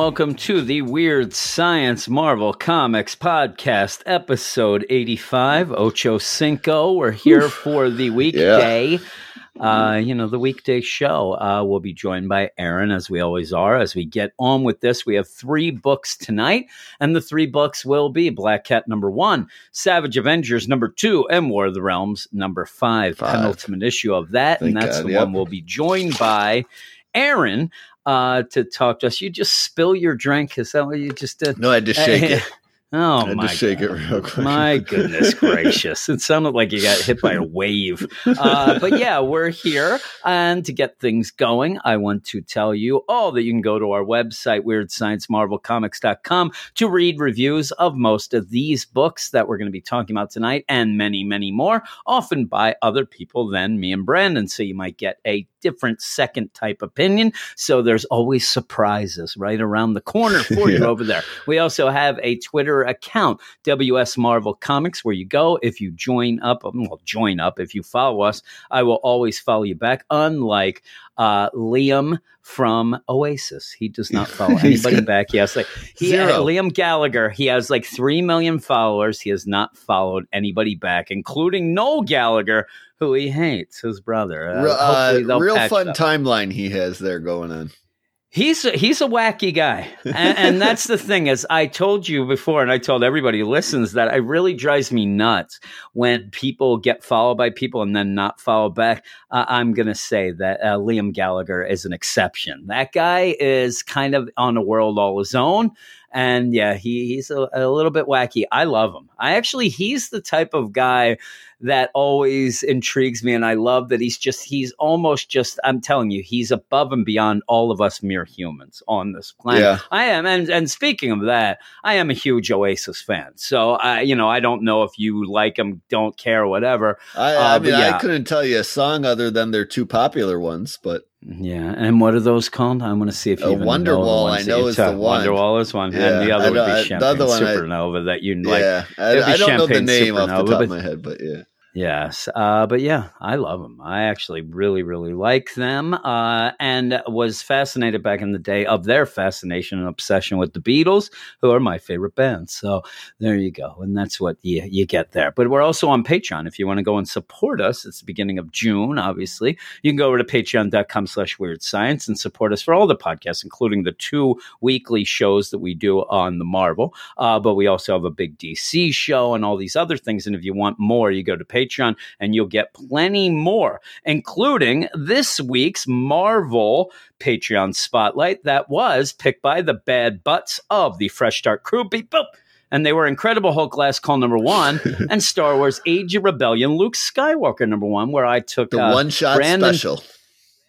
welcome to the Weird Science Marvel Comics Podcast, episode 85, Ocho Cinco. We're here for the weekday. Uh, you know, the weekday show. Uh, we'll be joined by Aaron, as we always are. As we get on with this, we have three books tonight, and the three books will be Black Cat number one, Savage Avengers number two, and War of the Realms number five, Five. penultimate issue of that. and that's God, the yep. one we'll be joined by Aaron uh, to talk to us. You just spill your drink. Is that what you just did? No, I had to shake it. Oh I my to shake God. it real quick. My goodness gracious. It sounded like you got hit by a wave. Uh, but yeah, we're here. And to get things going, I want to tell you all that you can go to our website, weirdsciencemarvelcomics.com, to read reviews of most of these books that we're going to be talking about tonight and many, many more, often by other people than me and Brandon. So you might get a different second type opinion. So there's always surprises right around the corner for you over there. We also have a Twitter account, WS Marvel Comics, where you go if you join up. um, Well, join up if you follow us. I will always follow you back. Unlike uh, Liam from Oasis, he does not follow anybody back. Has like he, zero. Liam Gallagher. He has like three million followers. He has not followed anybody back, including Noel Gallagher, who he hates, his brother. Uh, Real, uh, real fun timeline he has there going on. He's a, he's a wacky guy, and, and that's the thing. As I told you before, and I told everybody who listens that it really drives me nuts when people get followed by people and then not follow back. Uh, I'm going to say that uh, Liam Gallagher is an exception. That guy is kind of on a world all his own. And yeah, he, he's a, a little bit wacky. I love him. I actually, he's the type of guy that always intrigues me. And I love that he's just, he's almost just, I'm telling you, he's above and beyond all of us mere humans on this planet. Yeah. I am. And, and speaking of that, I am a huge Oasis fan. So I, you know, I don't know if you like him, don't care, whatever. I, Uh, I but mean, yeah. I couldn't tell you a song other than their two popular ones, but Yeah. And what are those called? I want to see if you even Wonderwall, know the I know is the one. Wonderwall is one. Yeah, and the other would be Champagne one I- Supernova that you like. yeah, I, I don't know the name off the top but- of my head, but yeah. Yes, uh, but yeah, I love them. I actually really, really like them, uh, and was fascinated back in the day of their fascination and obsession with the Beatles, who are my favorite band. So there you go, and that's what you you get there. But we're also on Patreon if you want to go and support us. It's the beginning of June, obviously. You can go over to Patreon.com/slash Weird Science and support us for all the podcasts, including the two weekly shows that we do on the Marvel. Uh, but we also have a big DC show and all these other things. And if you want more, you go to Patreon and you'll get plenty more, including this week's Marvel Patreon spotlight that was picked by the bad butts of the Fresh Start crew. Beep, boop. And they were Incredible Hulk Last Call number one and Star Wars Age of Rebellion Luke Skywalker number one, where I took The uh, one shot Brandon- special.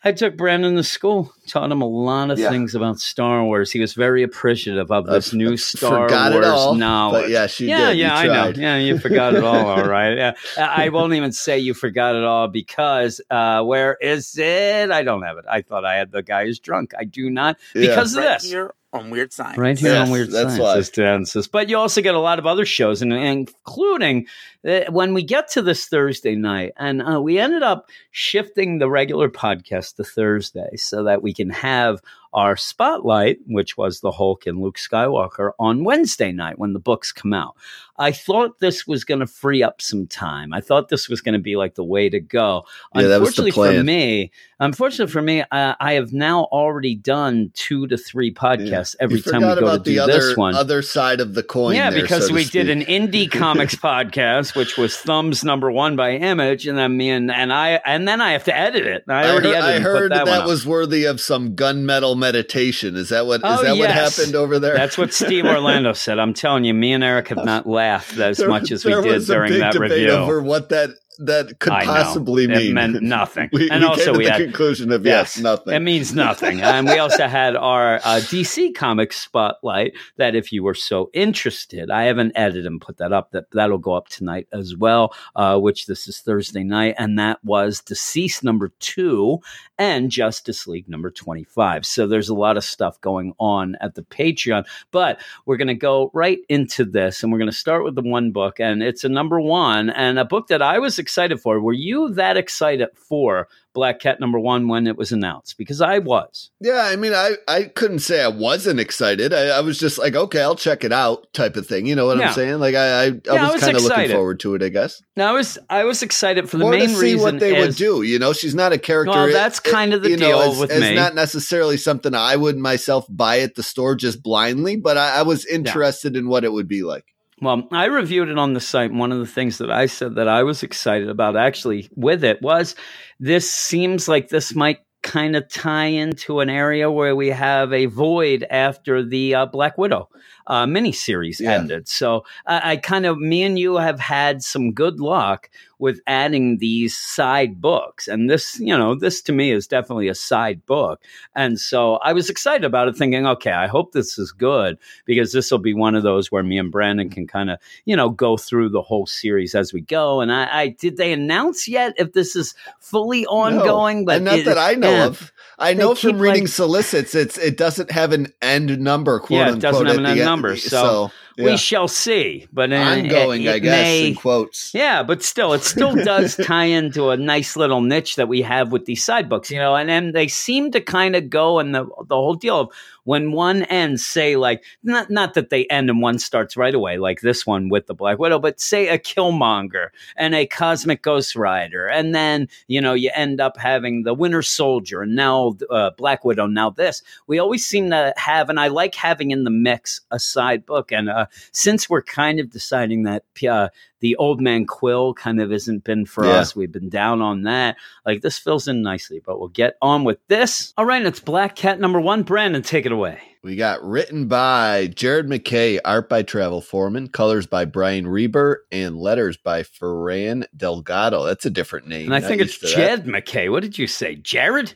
I took Brandon to school, taught him a lot of Yeah. things about Star Wars. He was very appreciative of this I new f- Star forgot Wars it all, knowledge. But yes, you yeah, did. yeah, you I know. Yeah, you forgot it all. All right. Yeah, I I won't even say you forgot it all because uh, where is it? I don't have it. I thought I had the guy who's drunk. I do not Yeah. because of right this. here on Weird Science. Right here Yes, on Weird that's Science, Dances. But you also get a lot of other shows, and including uh, when we get to this Thursday night, and uh, we ended up shifting the regular podcast to Thursday so that we can have our spotlight, which was the Hulk and Luke Skywalker, on Wednesday night when the books come out. I thought this was going to free up some time. I thought this was going to be like the way to go. Yeah, that was the unfortunately for me, unfortunately for me, uh, I have now already done two to three podcasts every You time we go to do the other, this one. other side of the coin. yeah, there, because so we did an indie comics podcast, which was Thumbs number one by Image, and then me and, and I and then I have to edit it. I I already heard, I heard that, that, was worthy of some gunmetal meditation. Is that what is Oh, that what happened over there? That's what Steve Orlando said. I'm telling you, me and Eric have not laughed as There- much as we did during that review. over what that that could I know. possibly It mean? meant nothing. we, And we also came to we the had- conclusion of yes, nothing. It means nothing. and we also had our uh, DC Comics spotlight. That if you were so interested, I haven't edited and put that up. That that'll go up tonight as well. Uh, which this is Thursday night, and that was DCeased number two and Justice League number twenty five. So there's a lot of stuff going on at the Patreon. But we're going to go right into this, and we're going to start with the one book, and it's a number one, and a book that I was excited for. Were you that excited for Black Cat number one when it was announced? Because I was. Yeah, I mean, I, I couldn't say I wasn't excited. I, I was just like, okay, I'll check it out, type of thing. You know what Yeah. I'm saying? Like, I I, I Yeah, was, was kind of looking excited. forward to it. I guess. Now I was I was excited for the or main to see reason what they is, would do. You know, she's not a character. Well, eh, that's eh, kind of the you know, deal it's, with it's me. not necessarily something I would myself buy at the store just blindly, but I, I was interested in what it would be like. Well, I reviewed it on the site. One of the things that I said that I was excited about actually with it was this seems like this might kind of tie into an area where we have a void after the uh, Black Widow uh, miniseries Yeah. ended. So I, I kind of, me and you have had some good luck with adding these side books. And this, you know, this to me is definitely a side book. And so I was excited about it, thinking, okay, I hope this is good because this will be one of those where me and Brandon can kind of, you know, go through the whole series as we go. And I, I did they announce yet if this is fully ongoing? No, and not it- that I know yeah. of. I know from reading like- solicits, it's it doesn't have an end number. Quote Yeah, it unquote, doesn't have an the end end. number, so yeah. We shall see. But uh, ongoing, it- I guess, may- in quotes. Yeah, but still, it still does tie into a nice little niche that we have with these side books, you know, and then they seem to kind of go in the the whole deal of when one ends, say like not not that they end and one starts right away, like this one with the Black Widow, but say a Killmonger and a Cosmic Ghost Rider, and then you know you end up having the Winter Soldier, and now uh, Black Widow, now this. We always seem to have, and I like having in the mix a side book, and uh, since we're kind of deciding that. Uh, the old man quill kind of isn't been for Yeah. us. We've been down on that. Like this fills in nicely, but we'll get on with this. All right, it's Black Cat number one. Brandon, take it away. We got written by Jared MacKay, art by Travel Foreman, colors by Brian Reber, and letters by Ferran Delgado. That's a different name. And I Not think it's to that. Jed MacKay. What did you say? Jared?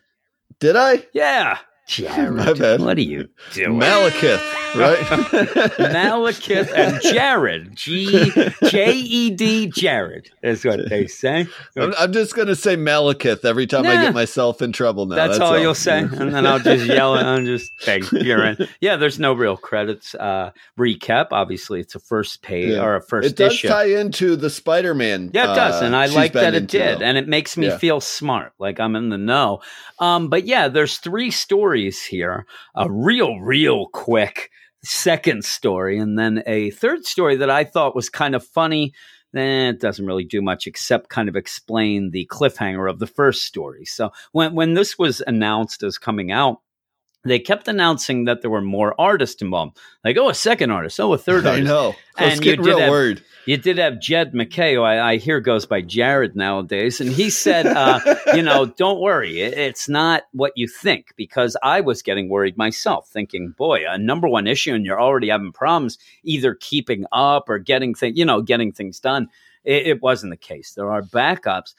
Did I? Yeah. Jared. My bad. What are you doing? Malekith, right? Malekith and Jared. G J E D Jared is what they say. I'm, I'm just going to say Malekith every time I get myself in trouble now. That's, all, you'll say, and then I'll just yell it. I'm just hey, you're in. Yeah, there's no real credits uh, recap. Obviously, it's a first page Yeah. or a first it does issue. tie into the Spider-Man. Yeah, it does, uh, and I she's like that it did, though. and it makes me Yeah. feel smart, like I'm in the know. Um, but yeah, there's three stories here. A real, real quick second story, and then a third story that I thought was kind of funny. Then it doesn't really do much except kind of explain the cliffhanger of the first story. So when when this was announced as coming out. They kept announcing that there were more artists involved. Like, oh, a second artist. Oh, a third artist. I know. And Let's you get did real have- word. You did have Jed MacKay, who I, I hear goes by Jared nowadays, and he said, uh, you know, don't worry, it- it's not what you think, because I was getting worried myself, thinking, boy, a number one issue, and you're already having problems either keeping up or getting things, you know, getting things done. It, it wasn't the case. There are backups.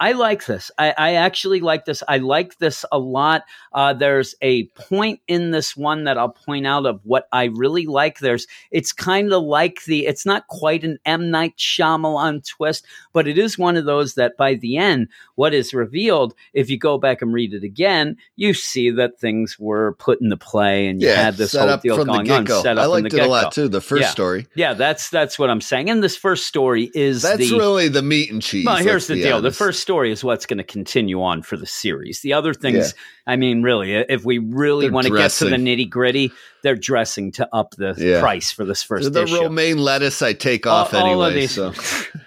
I like this. I, I actually like this. I like this a lot. Uh, there's a point in this one that I'll point out of what I really like. There's it's kind of like the it's not quite an M Night Shyamalan twist, but it is one of those that by the end, what is revealed, if you go back and read it again, you see that things were put into play and you Yeah, had this whole deal going on. Set up I liked it a lot too. The first Yeah. story. Yeah, that's that's what I'm saying. And this first story is That's the really the meat and cheese. well, here's the deal. The first story is what's going to continue on for the series. The other things, I mean, really, if we really They're want to get to the nitty gritty, they're dressing to up the Yeah. price for this first the issue. romaine lettuce I take All- off all of anyway. these- So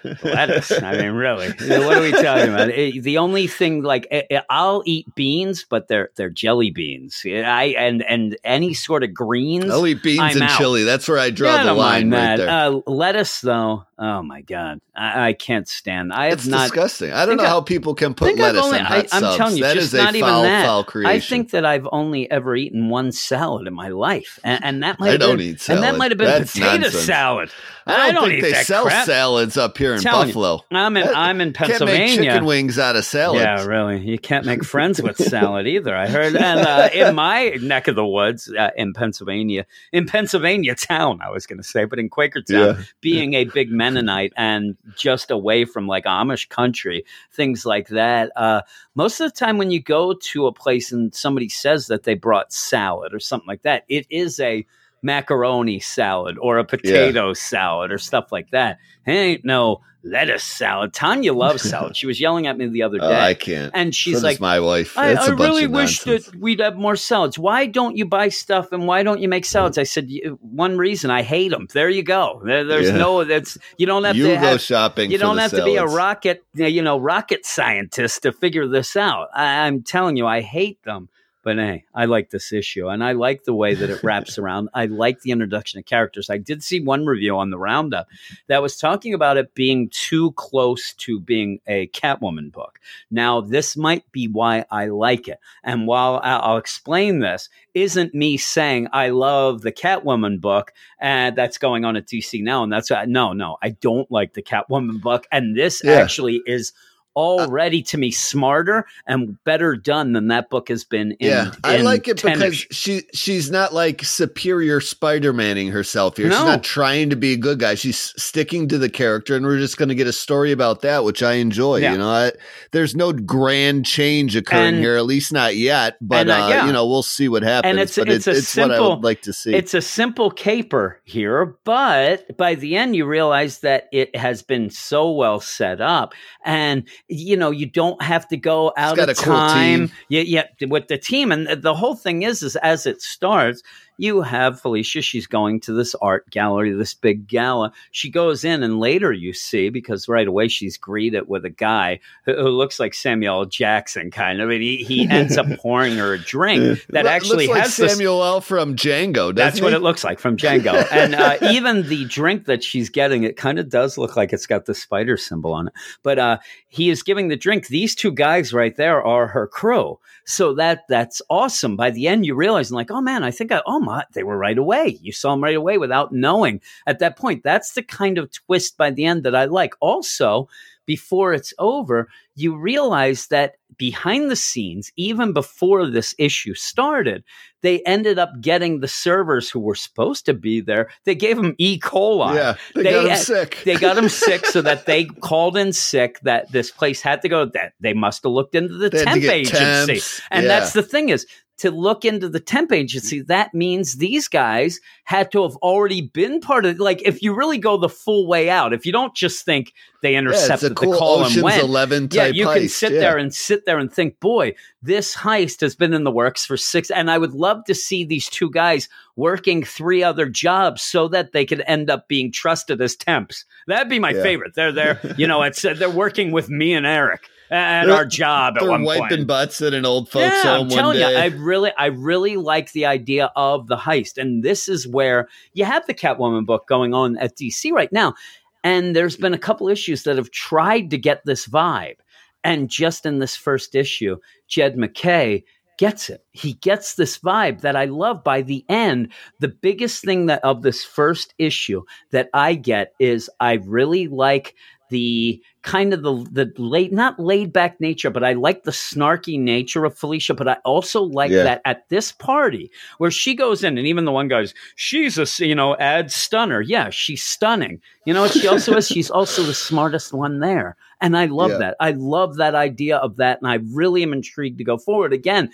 lettuce. I mean, really, what are we talking about? Eh, the only thing, like, eh, eh, I'll eat beans, but they're they're jelly beans. I and and any sort of greens. I'll eat beans I'm and out. chili. That's where I draw Yeah, the don't line right there. Uh, lettuce, though, oh my god, I, I can't stand. I have it's not. disgusting. I don't know I- how people can put lettuce only- on I- hot I'm telling you, That just is a not even foul, that. foul creation. I think that I've only ever eaten one salad in my life, and, and that might I have don't been, eat and that salad. might have been That's potato nonsense. salad. I don't, think eat they sell crap. salads up here in Telling you, Buffalo. I'm in I'm in Pennsylvania. Can't make chicken wings out of salad. Yeah, really. You can't make friends with salad either. I heard, and uh, in my neck of the woods uh, in Pennsylvania, in Pennsylvania town, I was going to say, but in Quakertown, Yeah. being a big Mennonite and just away from like Amish country, things like that. Uh, most of the time, when you go to a place and somebody says that they brought salad or something like that, it is a macaroni salad or a potato salad or stuff like that. It ain't no lettuce salad. Tanya loves salad. She was yelling at me the other Oh, day. I can't. and she's so like, my wife. I, I really wish nonsense. that we'd have more salads. Why don't you buy stuff and why don't you make salads? I said, one reason I hate them. There you go. There, there's Yeah. no, that's, you don't have you to go have, shopping. you don't have to be a rocket, you know, rocket scientist to figure this out. I, I'm telling you, I hate them. But hey, I like this issue and I like the way that it wraps around. I like the introduction of characters. I did see one review on the roundup that was talking about it being too close to being a Catwoman book. Now, this might be why I like it. And while I'll explain this, isn't me saying I love the Catwoman book and that's going on at DC now. And that's uh, no, no, I don't like the Catwoman book. And this Yeah. actually is already to me smarter and better done than that book has been in yeah, I in like it 10 because she she's not like superior Spider-Maning herself here. She's not trying to be a good guy. She's sticking to the character, and we're just going to get a story about that, which I enjoy. Yeah. You know, I, there's no grand change occurring And- here, at least not yet. But and, uh, uh, yeah. you know, we'll see what happens. it's- but it's it- a it's what I would like to see. It's a simple caper here, but by the end you realize that it has been so well set up, and you know you don't have to go out of cool time. team. Yeah, yeah, with the team, and the whole thing is, is as it starts. You have Felicia. She's going to this art gallery, this big gala. She goes in, and later you see because right away she's greeted with a guy who, who looks like Samuel Jackson, kind of, and he, he ends up pouring her a drink that actually like has this Samuel L. from Django. that's doesn't what he? it looks like from Django. and uh, even the drink that she's getting, it kind of does look like it's got the spider symbol on it. But uh, he is giving the drink. These two guys right there are her crew. So that that's awesome. By the end, you realize, like, oh man, I think I, oh they were right away. You saw them right away without knowing at that point. That's the kind of twist by the end that I like. Also, before it's over, you realize that behind the scenes, even before this issue started, they ended up getting the servers who were supposed to be there. They gave them E. coli. Yeah, they, They got had- sick. They got them sick so that they called in sick that this place had to go. That they must have looked into the They temp agency. temps. And Yeah. that's the thing is to look into the temp agency, that means these guys had to have already been part of like if you really go the full way out, if you don't just think they yeah, intercepted a cool the call Ocean's and went. Eleven Yeah, you heist. can sit yeah. there and sit there and think, boy, this heist has been in the works for six. And I would love to see these two guys working three other jobs so that they could end up being trusted as temps. That'd be my Yeah. favorite. They're there, you know, it's uh, they're working with me and Eric at They're- our job at They're one wiping point. butts at an old folks Yeah, I'm home one telling you. I really, I really like the idea of the heist, and this is where you have the Catwoman book going on at DC right now, and there's been a couple issues that have tried to get this vibe, and just in this first issue, Jed MacKay gets it. He gets this vibe that I love. By the end, the biggest thing that of this first issue that I get is I really like the kind of the the late not laid back nature, but I like the snarky nature of Felicia. But I also like Yeah. that at this party where she goes in, and even the one guy's she's a you know ad stunner. Yeah, she's stunning. You know what she also is? She's also the smartest one there, and I love Yeah. that. I love that idea of that, and I really am intrigued to go forward again.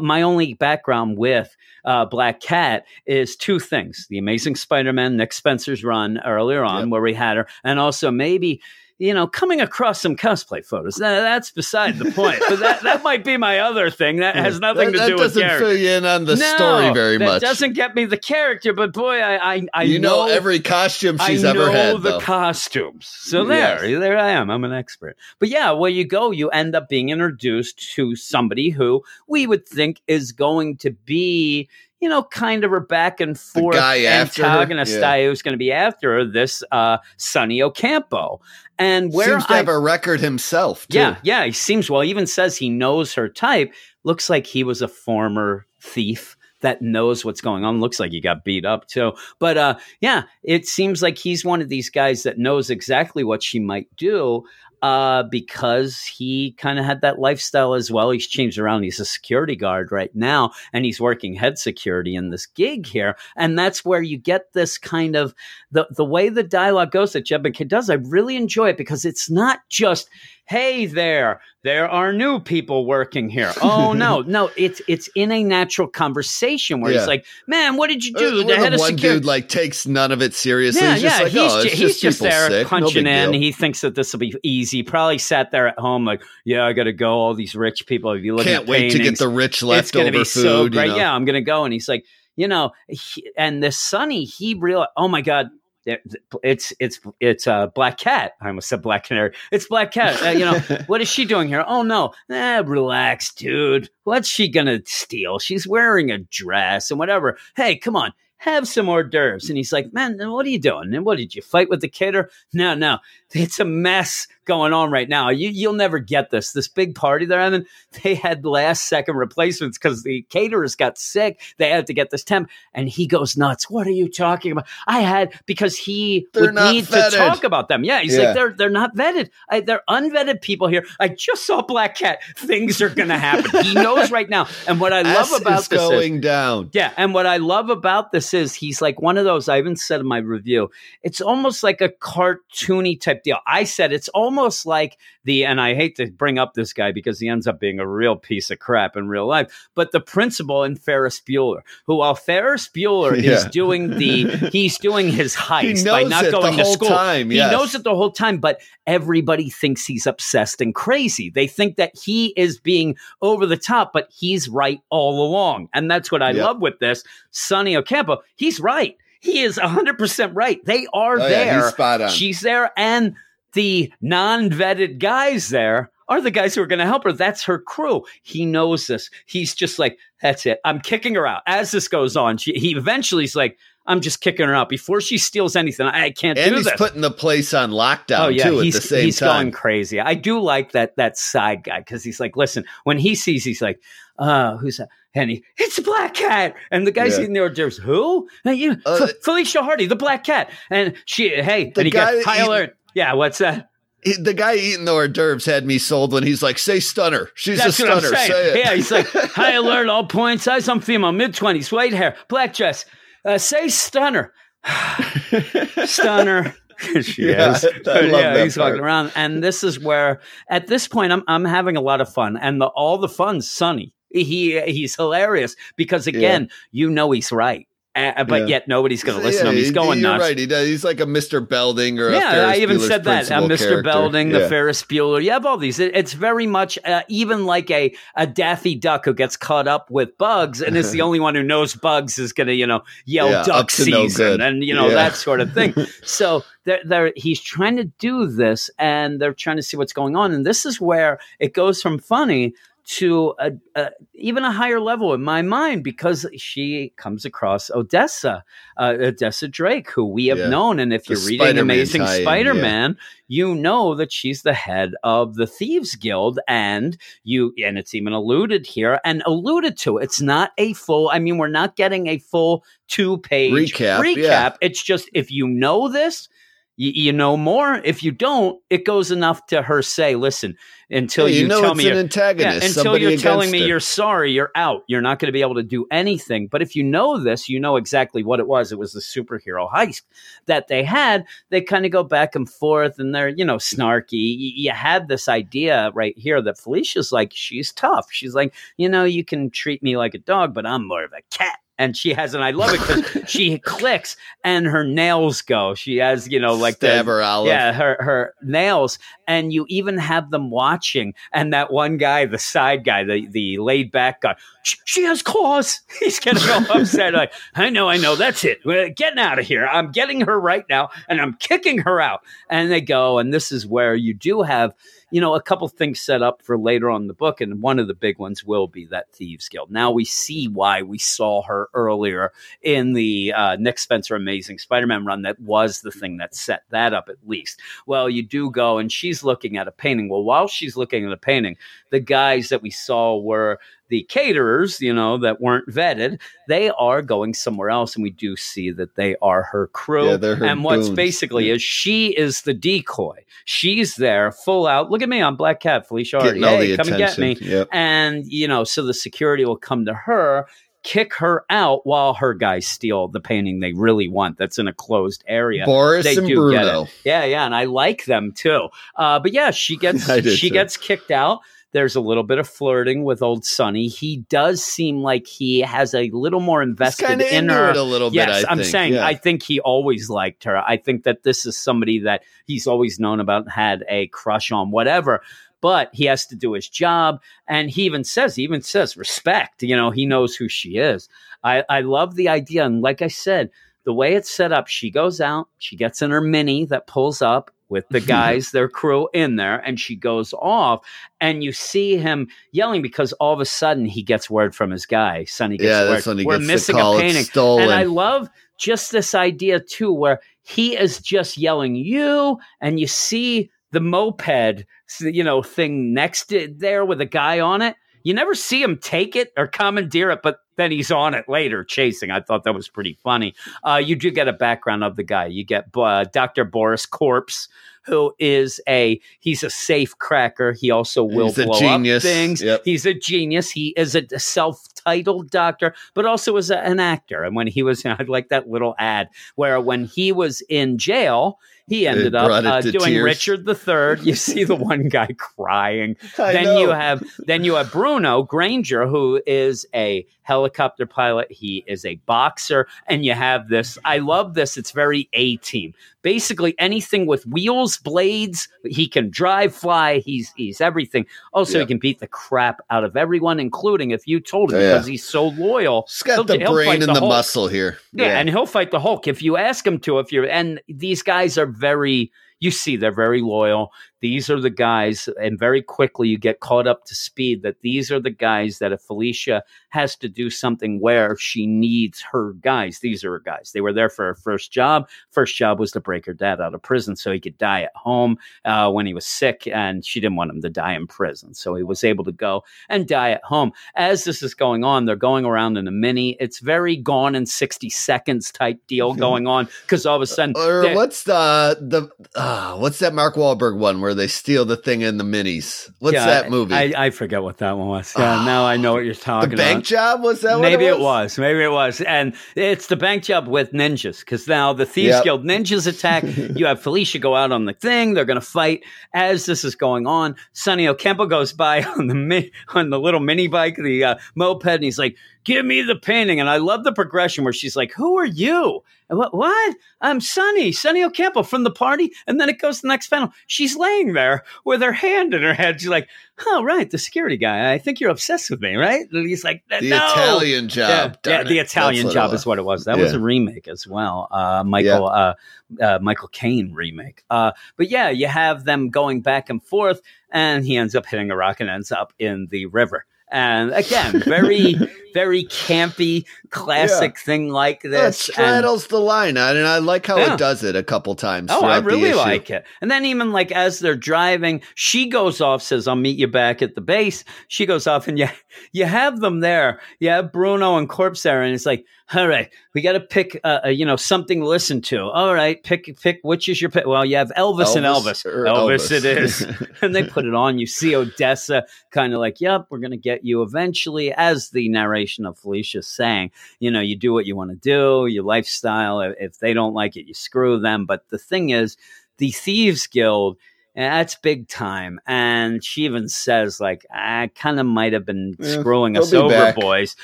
My only background with uh, Black Cat is two things: the Amazing Spider-Man, Nick Spencer's run earlier on, Yep. where we had her, and also maybe you know coming across some cosplay photos. Now, that's beside the point, but that that might be my other thing that has nothing that, to do that with doesn't fill you in on the No, story very much. that much. doesn't get me the character, but boy, I I, I you know, every costume she's I ever know had. the though. costumes. So there, Yes. there I am. I'm an expert. But yeah, where you go, you end up being introduced to somebody who we would think is going to be, you know, kind of her back and forth guy after her? antagonist Yeah. guy who's going to be after her, this uh, Sonny Ocampo. And where Seems to I, have a record himself. Too. yeah, yeah, he seems well. He even says he knows her type. Looks like he was a former thief that knows what's going on. Looks like he got beat up too. But uh, yeah, it seems like he's one of these guys that knows exactly what she might do. Uh, because he kind of had that lifestyle as well. He's changed around. He's a security guard right now, and he's working head security in this gig here. And that's where you get this kind of the the way the dialogue goes that Jeb MacKay does. I really enjoy it because it's not just hey there there are new people working here oh no no it's it's in a natural conversation where Yeah. he's like man what did you Uh, do the where head the of one security dude like takes none of it seriously. yeah, he's just yeah, like, he's, oh, ju- he's just, just there sick. Punching big in. deal. He thinks that this will be easy. Probably sat there at home like, yeah, I got to go. All these rich people. If you look Can't at wait to get the rich it's going to leftover be food. so you know? Yeah, I'm going to go. And he's like, you know, he, and this Sonny, he realized, oh my god. There- It's it's it's uh, Black Cat. I almost said Black Canary. It's Black Cat. Uh, you know what is she doing here? Oh no, eh, relax, dude. What's she gonna steal? She's wearing a dress and whatever. Hey, come on, have some hors d'oeuvres. And he's like, man, what are you doing? And what did you fight with the caterer? No, no, it's a mess going on right now. You, you'll never get this. This big party they're having, they had last second replacements because the caterers got sick. They had to get this temp, and he goes nuts. What are you talking about? I had because he They're would need vetted. to talk about them. Yeah, he's Yeah. like they're they're not vetted. I, they're unvetted people here. I just saw Black Cat. Things are going to happen. he knows right now. And what I love S about is this is going down. yeah, and what I love about this is he's like one of those. I even said in my review, it's almost like a cartoony type deal. I said it's almost like the, and I hate to bring up this guy because he ends up being a real piece of crap in real life, but the principal in Ferris Bueller, who while Ferris Bueller is doing the, he's doing his heist by knows not it the going to whole school. time, He knows it the whole time, but everybody thinks he's obsessed and crazy. They think that he is being over the top, but he's right all along. And that's what I Yep. love with this. Sonny Ocampo, he's right. He is 100% right. They are Oh, yeah, there. he's spot on. She's there. And the non vetted guys there are the guys who are going to help her. That's her crew. He knows this. He's just like, that's it. I'm kicking her out. As this goes on, she, he eventually is like, I'm just kicking her out before she steals anything. I can't and do he's this. putting the place on lockdown Oh yeah, too at the same time. he's time. going crazy. I do like that that side guy because he's like, listen, when he sees, he's like, uh, who's that? And he, it's a black cat, and the guy's Yeah. eating the hors. Who? And you, Uh, F- Felicia Hardy, the black cat, and she, hey, The and he guy goes, high alert. Yeah, what's that? He- the guy eating the hors d'oeuvres had me sold when he's like, "Say stunner." She's That's a what I'm stunner. saying. Say it. Yeah, he's like, high alert, all points, size, I'm female, mid twenties, white hair, black dress. Uh, say stunner, stunner. she Yeah, is. I love yeah, that he's walking around, and this is where, at this point, I'm I'm having a lot of fun, and the, all the fun's Sonny. He he's hilarious because again, you know he's right, uh, but Yeah. yet nobody's going to Yeah, listen to him. He's he- going you're nuts. Right, he does. He's like a Mr. Belding or a Yeah, I even Bueller's said that. Principal Mr. character. Belding, Yeah. the Ferris Bueller. You have all these. It, it's very much uh, even like a, a Daffy Duck who gets caught up with bugs and is the only one who knows bugs is going to, you know, yell Yeah, duck to no season and, you know, Yeah. that sort of thing. so they're, they're, he's trying to do this and they're trying to see what's going on. And this is where it goes from funny to a, a, even a higher level in my mind because she comes across Odessa, uh, Odessa Drake, who we have Yeah. known. And if The you're reading Spider-Man Amazing tie-in, Spider yeah. Man, you know that she's the head of the Thieves Guild, and you and it's even alluded here and alluded to. It's not a full. I mean, we're not getting a full two page Recap, Recap. yeah. It's just if you know this. You, you know more. If you don't, it goes enough to her say, "Listen, until Yeah, you, you know tell it's me an antagonist. yeah, until you're telling me you're sorry, you're out. You're not going to be able to do anything. But if you know this, you know exactly what it was. It was the superhero heist that they had. They kind of go back and forth and they're, you know, snarky. You had this idea right here that Felicia's like, she's tough. She's like, you know, you can treat me like a dog, but I'm more of a cat. And she has, and I love it because she clicks and her nails go. She has, you know, like the, her olive. yeah, her her nails, and you even have them watching. And that one guy, the side guy, the the laid back guy, she, she has claws. He's getting all upset. Like, I know, I know. That's it. We're getting out of here. I'm getting her right now, and I'm kicking her out. And they go, and this is where you do have. You know, a couple things set up for later on the book, and one of the big ones will be that Thieves Guild. Now we see why we saw her earlier in the uh, Nick Spencer Amazing Spider-Man run. That was the thing that set that up, at least. Well, you do go, and she's looking at a painting. Well, while she's looking at a painting, the guys that we saw were the caterers, you know, that weren't vetted, they are going somewhere else. And we do see that they are her crew. Yeah, her and what's basically Yeah. is she is the decoy. She's there full out. Look at me, I'm Black Cat, Felicia Hardy. Getting all Hey, come and get me. Yep. And, you know, so the security will come to her, kick her out while her guys steal the painting they really want that's in a closed area. Boris They and do get Bruno. Yeah, yeah, and I like them too. Uh, but yeah, she gets she too. gets kicked out. There's a little bit of flirting with old Sonny. He does seem like he has a little more invested in her. a little bit. Yes, I'm think. saying Yeah. I think he always liked her. I think that this is somebody that he's always known about, had a crush on, whatever. But he has to do his job, and he even says, he even says respect. You know, he knows who she is. I, I love the idea, and like I said, the way it's set up, she goes out, she gets in her mini that pulls up with the guys, their crew in there, and she goes off, and you see him yelling because all of a sudden he gets word from his guy. Sonny gets yeah, word. he We're gets missing a painting. And I love just this idea too, where he is just yelling you, and you see the moped, you know, thing next to there with a guy on it. You never see him take it or commandeer it, but then he's on it later chasing. I thought that was pretty funny. Uh, you do get a background of the guy. You get uh, Dr. Boris Korpse, who is a he's a safe cracker. He also will He's blow genius. up things. Yep. He's a genius. He is a self-titled doctor, but also is a, an actor. And when he was, I like that little ad where when he was in jail, he ended up uh, doing tears. Richard the Third. You see the one guy crying. I then know. you have then you have Bruno Grainger, who is a helicopter pilot. He is a boxer, and you have this. I love this. It's very A team. Basically, anything with wheels, blades, he can drive, fly. He's he's everything. Also, Yeah. he can beat the crap out of everyone, including if you told him yeah. because he's so loyal. He's got He'll- the brain and the Hulk. muscle here. Yeah, and he'll fight the Hulk if you ask him to. If you're and these guys are very you see they're very loyal. These are the guys, and very quickly you get caught up to speed that these are the guys that if Felicia has to do something where she needs her guys, these are her guys. They were there for her first job. First job was to break her dad out of prison so he could die at home uh, when he was sick, and she didn't want him to die in prison. So he was able to go and die at home. As this is going on, they're going around in a mini. It's very gone in 60 seconds type deal going on because all of a sudden, Or what's the the uh, what's that Mark Wahlberg one where they steal the thing in the minis? What's Yeah, that movie? I, I forget what that one was. Yeah, now I know what you're talking about. the bank about. Bank job was that? Maybe what it was. Maybe it was. And it's the bank job with ninjas because now the Thieves Yep. Guild ninjas attack. you have Felicia go out on the thing. They're going to fight. As this is going on, Sonny Ocampo goes by on the mi- on the little mini bike, the uh, moped, and he's like, "Give me the painting." And I love the progression where she's like, "Who are you?" And what? What? I'm Sonny, Sonny Ocampo from the party. And then it goes to the next panel. She's laying there with her hand in her head. She's like, "Oh, right, the security guy. I think you're obsessed with me, right?" And he's like, The "No." Italian job. yeah, Darn the. Italian That's what it job is what it was. That was a remake as well. Uh, Michael uh, uh, Michael Caine remake. Uh, but yeah, you have them going back and forth, and he ends up hitting a rock and ends up in the river. And again, very very campy, classic thing like Yeah, this. and- straddles the line, and I like how Yeah. it does it a couple times. Oh, I really like it. And then even like as they're driving, she goes off, says, "I'll meet you back at the base." She goes off, and you you have them there. You have Bruno and Korpse there, and it's like, all right, we got to pick, uh, uh, you know, something to listen to. All right, pick pick which is your pick. Well, you have Elvis, and Elvis. or Elvis, it is. and they put it on. You see Odessa kind of like, yep, we're going to get you eventually, as the narration of Felicia saying, you know, you do what you want to do, your lifestyle. If, if they don't like it, you screw them. But the thing is, the Thieves Guild, eh, that's big time. And she even says, like, I kind of might have been Yeah, screwing us be over, back. boys,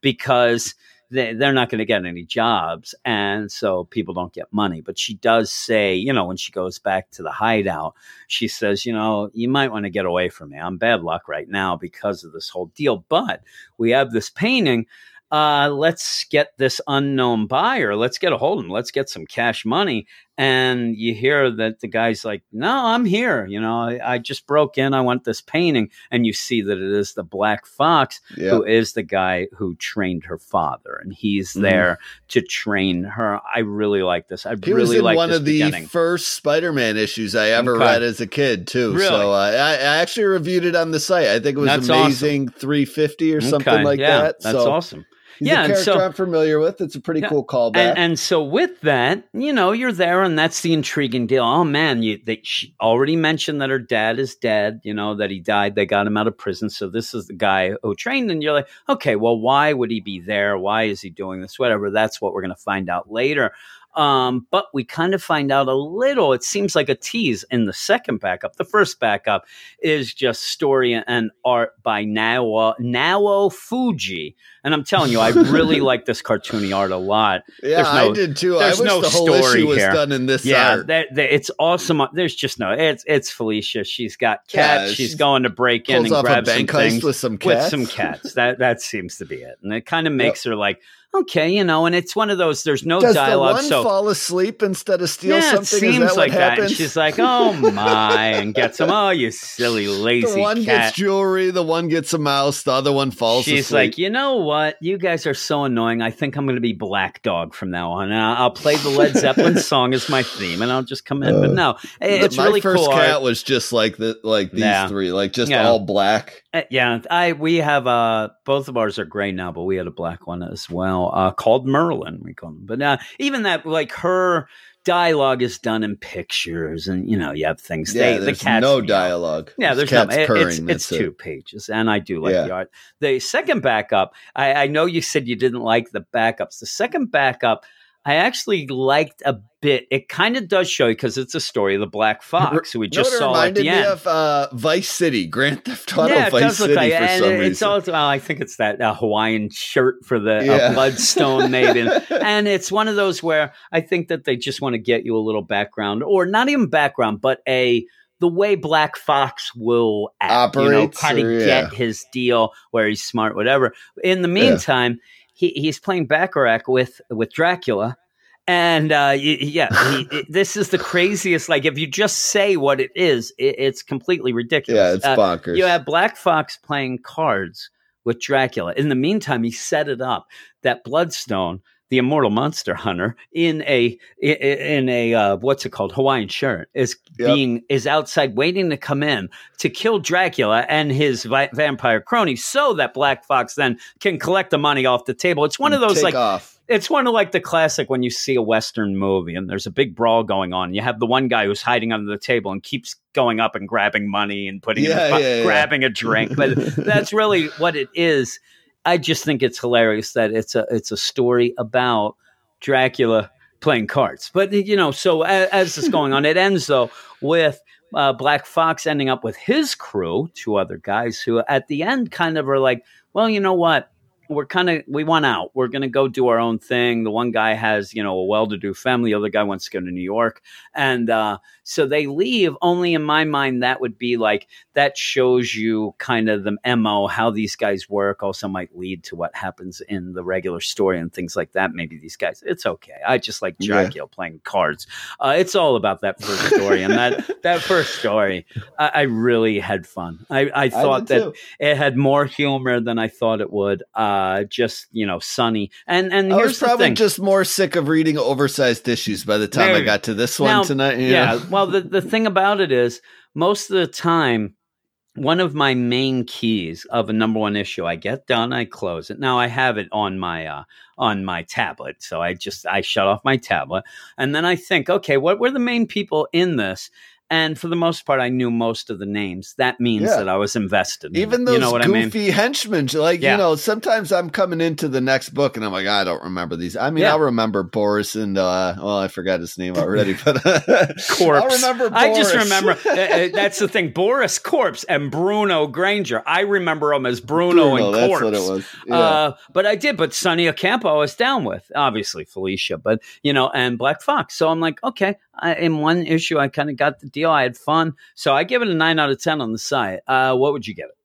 because they, they're not going to get any jobs. And so people don't get money. But she does say, you know, when she goes back to the hideout, she says, you know, you might want to get away from me. I'm bad luck right now because of this whole deal. But we have this painting. Uh, let's get this unknown buyer. Let's get a hold of him. Let's get some cash money. And you hear that the guy's like, "No, I'm here. You know, I, I just broke in. I want this painting." And you see that it is the Black Fox, who is the guy who trained her father, and he's Mhm. there to train her. I really like this. I He was really in like one of the beginning. first Spider-Man issues I ever Okay. read as a kid, too. Really? So uh, I, I actually reviewed it on the site. I think it was That's amazing 350 or something like yeah, that. That's so awesome. He's Yeah, a and character so- I'm familiar with. It's a pretty Yeah, cool callback. And, and so with that, you know, you're there, and that's the intriguing deal. Oh man, you they she already mentioned that her dad is dead. You know that he died. They got him out of prison. So this is the guy who trained. And you're like, okay, well, why would he be there? Why is he doing this? Whatever. That's what we're going to find out later. Um, but we kind of find out a little. It seems like a tease in the second backup. The first backup is just story and art by Nao Nao Fuji, and I'm telling you, I really like this cartoony art a lot. yeah, there's no- I did too. I there's wish no the whole story issue was here. done in this Yeah, art. that, that- it's awesome. There's just no. It's it's Felicia. She's got Yeah, cats. she's she's- going to break in and grab some things with some with cats. some cats. That that seems to be it, and it kind of makes her like, okay, you know. And it's one of those. There's no Does dialogue, the one so fall asleep instead of steal yeah, something? it seems that like that. And she's like, oh my, and gets him. Oh, you silly lazy the one cat. gets jewelry, the one gets a mouse, the other one falls She's asleep. like, you know what? You guys are so annoying. I think I'm going to be Black Dog from now on. And I'll play the Led Zeppelin song as my theme, and I'll just come in. but Uh, no, it's my really first cool. cat was just like the like these Yeah. three, like just Yeah. all black. Uh, yeah, I we have uh both of ours are gray now, but we had a black one as well, uh called Merlin. We call them, but uh, even that like her dialogue is done in pictures, and you know you have things. Yeah, they, the there's cats no dialogue. Yeah, there's no. it- purring. It's, it's that's it. two pages, and I do like Yeah. the art. The second backup, I, I know you said you didn't like the backups. The second backup, I actually liked a bit. It kind of does show you because it's a story of the Black Fox, who we just saw at reminded the me end. of uh, Vice City, Grand Theft Auto yeah, it Vice does look City like, for and some it's reason. also. well, I think it's that uh, Hawaiian shirt for the Yeah. uh, Bloodstone maiden, and it's one of those where I think that they just want to get you a little background, or not even background, but a the way Black Fox will act, you know, Operates, kind of or- get his deal where he's smart, whatever. In the meantime, he, he's playing Baccarat with with Dracula. And uh, yeah, he, it- this is the craziest. Like, if you just say what it is, it, it's completely ridiculous. yeah, it's Uh, bonkers. you have Black Fox playing cards with Dracula. In the meantime, he set it up that Bloodstone, the immortal monster hunter, in a in a uh, what's it called Hawaiian shirt, is Yep. being is outside waiting to come in to kill Dracula and his vi- vampire crony, so that Black Fox then can collect the money off the table. It's one of those like off. it's one of like the classic when you see a western movie and there's a big brawl going on. You have the one guy who's hiding under the table and keeps going up and grabbing money and putting it in Yeah, his yeah, yeah. grabbing a drink. But that's really what it is. I just think it's hilarious that it's a it's a story about Dracula playing cards. But you know, so as, as this going on, it ends though with uh, Black Fox ending up with his crew, two other guys who at the end kind of are like, well, you know what? We're kind of we want out. We're going to go do our own thing. The one guy has you know a well-to-do family. The other guy wants to go to New York, and uh, so they leave. Only in my mind, that would be like that shows you kind of the mo how these guys work. Also, might lead to what happens in the regular story and things like that. Maybe these guys. It's okay. I just like Yeah. Dracula playing cards. Uh, it's all about that first story, and that that first story, I, I really had fun. I, I thought did that too. it had more humor than I thought it would. Uh, just you know, Sonny. And and I here's was probably just more sick of reading oversized issues by the time There I got to this one Now, tonight. you yeah. know? Well, the the thing about it is, most of the time, one of my main keys of a number one issue, I get done, I close it. Now I have it on my uh, on my tablet, so I just I shut off my tablet, and then I think, okay, what were the main people in this? And for the most part, I knew most of the names. That means Yeah. that I was invested. Even those you know what I mean? goofy henchmen, like Yeah. you know, sometimes I'm coming into the next book and I'm like, I don't remember these. I mean, Yeah. I'll remember Boris and uh, well, I forgot his name already, but Korpse. I'll Korpse. remember. I just remember uh, that's the thing. Boris Korpse and Bruno Grainger. I remember them as Bruno, and that's Korpse. what it was. Uh, but I did. But Sonny Ocampo, I was down with obviously Felicia, but you know, and Black Fox. So I'm like, okay. I, in one issue, I kind of got the deal. I had fun, so I give it a nine out of ten on the site. Uh, what would you give it?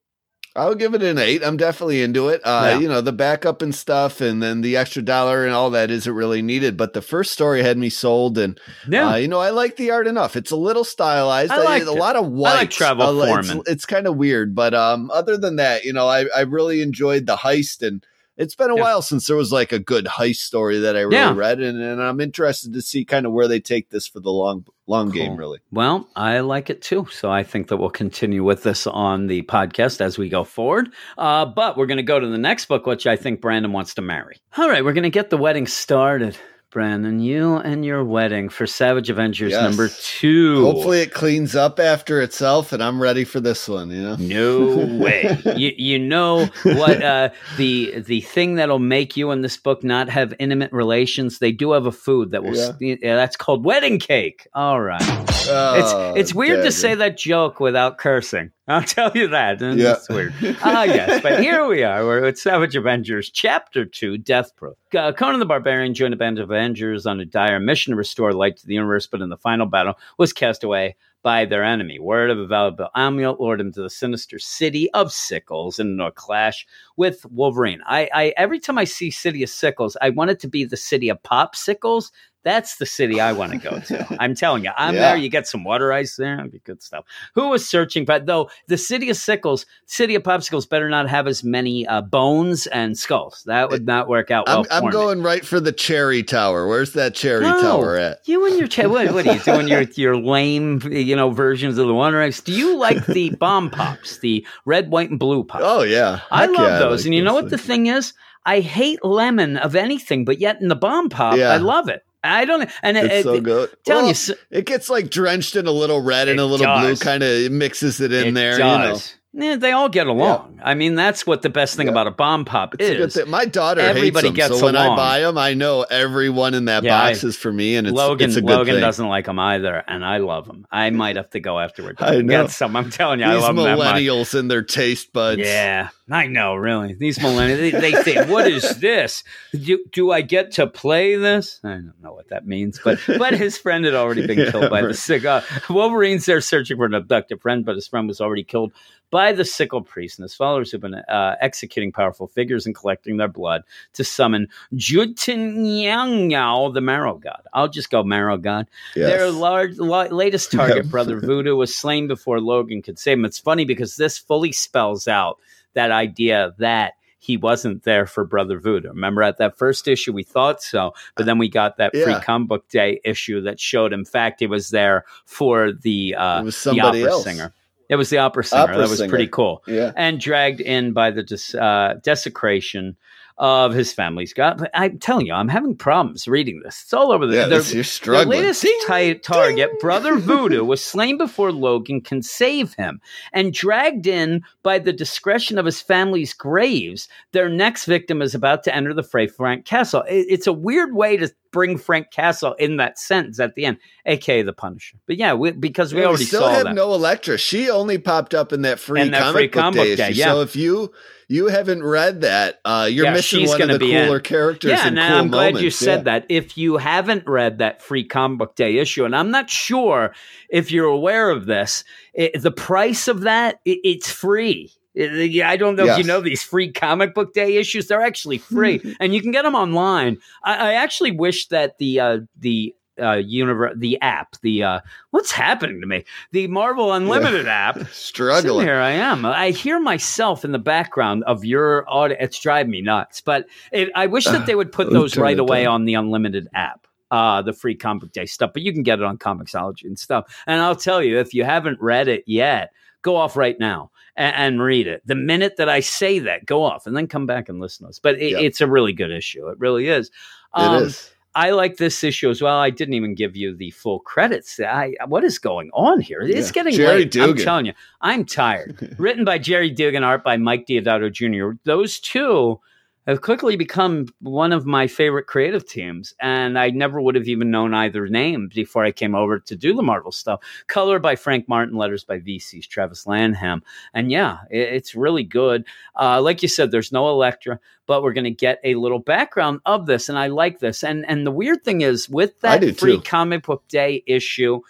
I'll give it an eight. I'm definitely into it. Uh, Yeah. You know, the backup and stuff, and then the extra dollar and all that isn't really needed. But the first story had me sold, and Yeah. uh, you know, I like the art enough. It's a little stylized. I liked a lot of white. I like Travel it's, Foreman. it's kind of weird, but um, other than that, you know, I I really enjoyed the heist and. It's been a Yeah. while since there was like a good heist story that I really Yeah. read, and, and I'm interested to see kind of where they take this for the long long game. Really, Well, I like it too. So I think that we'll continue with this on the podcast as we go forward. Uh, but we're going to go to the next book, which I think Brandon wants to marry. All right, we're going to get the wedding started. Brandon, you and your wedding for Savage Avengers Yes. number two. hopefully it cleans up after itself, and I'm ready for this one. You know, No way. you you know what uh, the the thing that'll make you in this book not have intimate relations? They do have a food that will. Yeah. Yeah. that's called wedding cake. All right. Oh, It's it's weird to say that joke without cursing. I'll tell you that. and Yeah. It's weird. Ah, yes. But here we are. We're at Savage Avengers, Chapter 2, Death Proof. Uh, Conan the Barbarian joined a band of Avengers on a dire mission to restore light to the universe, but in the final battle was cast away by their enemy. Word of a valuable amulet lured him to the sinister city of Sickles in a clash with Wolverine. I, I every time I see City of Sickles, I want it to be the city of Popsicles. That's the city I want to go to. I'm telling you, I'm Yeah. there. You get some water ice there. That'd be good stuff. Who was searching? But though the city of Sickles, city of Popsicles, better not have as many uh, bones and skulls. That would not work out well I'm, I'm going right for the cherry tower. Where's that cherry No. tower at? You and your cha- what, what are you doing? Your your lame, you know, versions of the Wonder Eggs. Do you like the bomb pops, the red, white, and blue pops? Oh yeah, I Heck love yeah, those. like and you know what the thing is? I hate lemon of anything, but yet in the bomb pop, Yeah. I love it. I don't. And it, It's so good. telling Well, you, it gets like drenched in a little red and a little blue, kind of mixes it in it there. You know, does. Yeah, they all get along. I mean, that's what the best thing Yeah. about a bomb pop it's a good is. My daughter Everybody hates them, gets so when I buy them, I know everyone in that Yeah, box I- is for me, and it's Logan, it's a good Logan thing. doesn't like them either, and I love them. I might have to go afterward. I know. Get some. I'm telling you, I These love them millennials and their taste buds. Yeah, I know. Really, these millennials, they, they think, "What is this? Do, do I get to play this?" I don't know what that means, but but his friend had already been Yeah, killed by the right. cigar. Wolverine's there searching for an abducted friend, but his friend was already killed by the sickle priest, and his followers who've been uh, executing powerful figures and collecting their blood to summon Jutin the Marrow God. I'll just go Marrow God. Yes. Their large, la- latest target. Brother Voodoo, was slain before Logan could save him. It's funny because this fully spells out that idea that he wasn't there for Brother Voodoo. Remember at that first issue, we thought so, but then we got that free Yeah. comic book day issue that showed, in fact, he was there for the uh, the opera else. singer. It was the opera singer. Opera that was singer. pretty cool yeah. and dragged in by the des- uh, desecration of his family's God. But I'm telling you, I'm having problems reading this. It's all over the. Yeah, this, you're the struggling. latest ti- target, Brother Voodoo, was slain before Logan can save him and dragged in by the discretion of his family's graves. Their next victim is about to enter the fray, Frank Castle. It- it's a weird way to bring Frank Castle in that sentence at the end, aka the Punisher. But yeah, we, because we Yeah, already still saw have that. no Elektra. She only popped up in that free In that comic free book comic day issue. yeah. So if you you haven't read that, uh, you're Yeah, missing one of the be in. cooler characters. Yeah, and cool I'm glad you said that. If you haven't read that free comic book day issue, and I'm not sure if you're aware of this, it, the price of that it, it's free. Yeah, I don't know if you know these free comic book day issues. They're actually free, and you can get them online. I, I actually wish that the uh, the uh, universe, the app, the uh, what's happening to me, the Marvel Unlimited app. Sitting Struggling. here I am. I hear myself in the background of your audio. It's driving me nuts. But it, I wish that they would put Let's those right away down. on the unlimited app, uh, the free comic day stuff. But you can get it on Comixology and stuff. And I'll tell you, if you haven't read it yet, go off right now and, and read it. The minute that I say that, go off and then come back and listen to us. But it, Yep. it's a really good issue. It really is. it Um, is. I like this issue as well. I didn't even give you the full credits. I what is going on here? It's Yeah. getting Jerry late. I'm telling you, I'm tired. Written by Gerry Duggan, art by Mike Deodato Jr. Those two have quickly become one of my favorite creative teams, and I never would have even known either name before I came over to do the Marvel stuff. Color by Frank Martin, letters by VC's Travis Lanham, and yeah, it- it's really good. Uh, like you said, there's no Elektra, but we're going to get a little background of this, and I like this. And and the weird thing is with that free too. comic book day issue.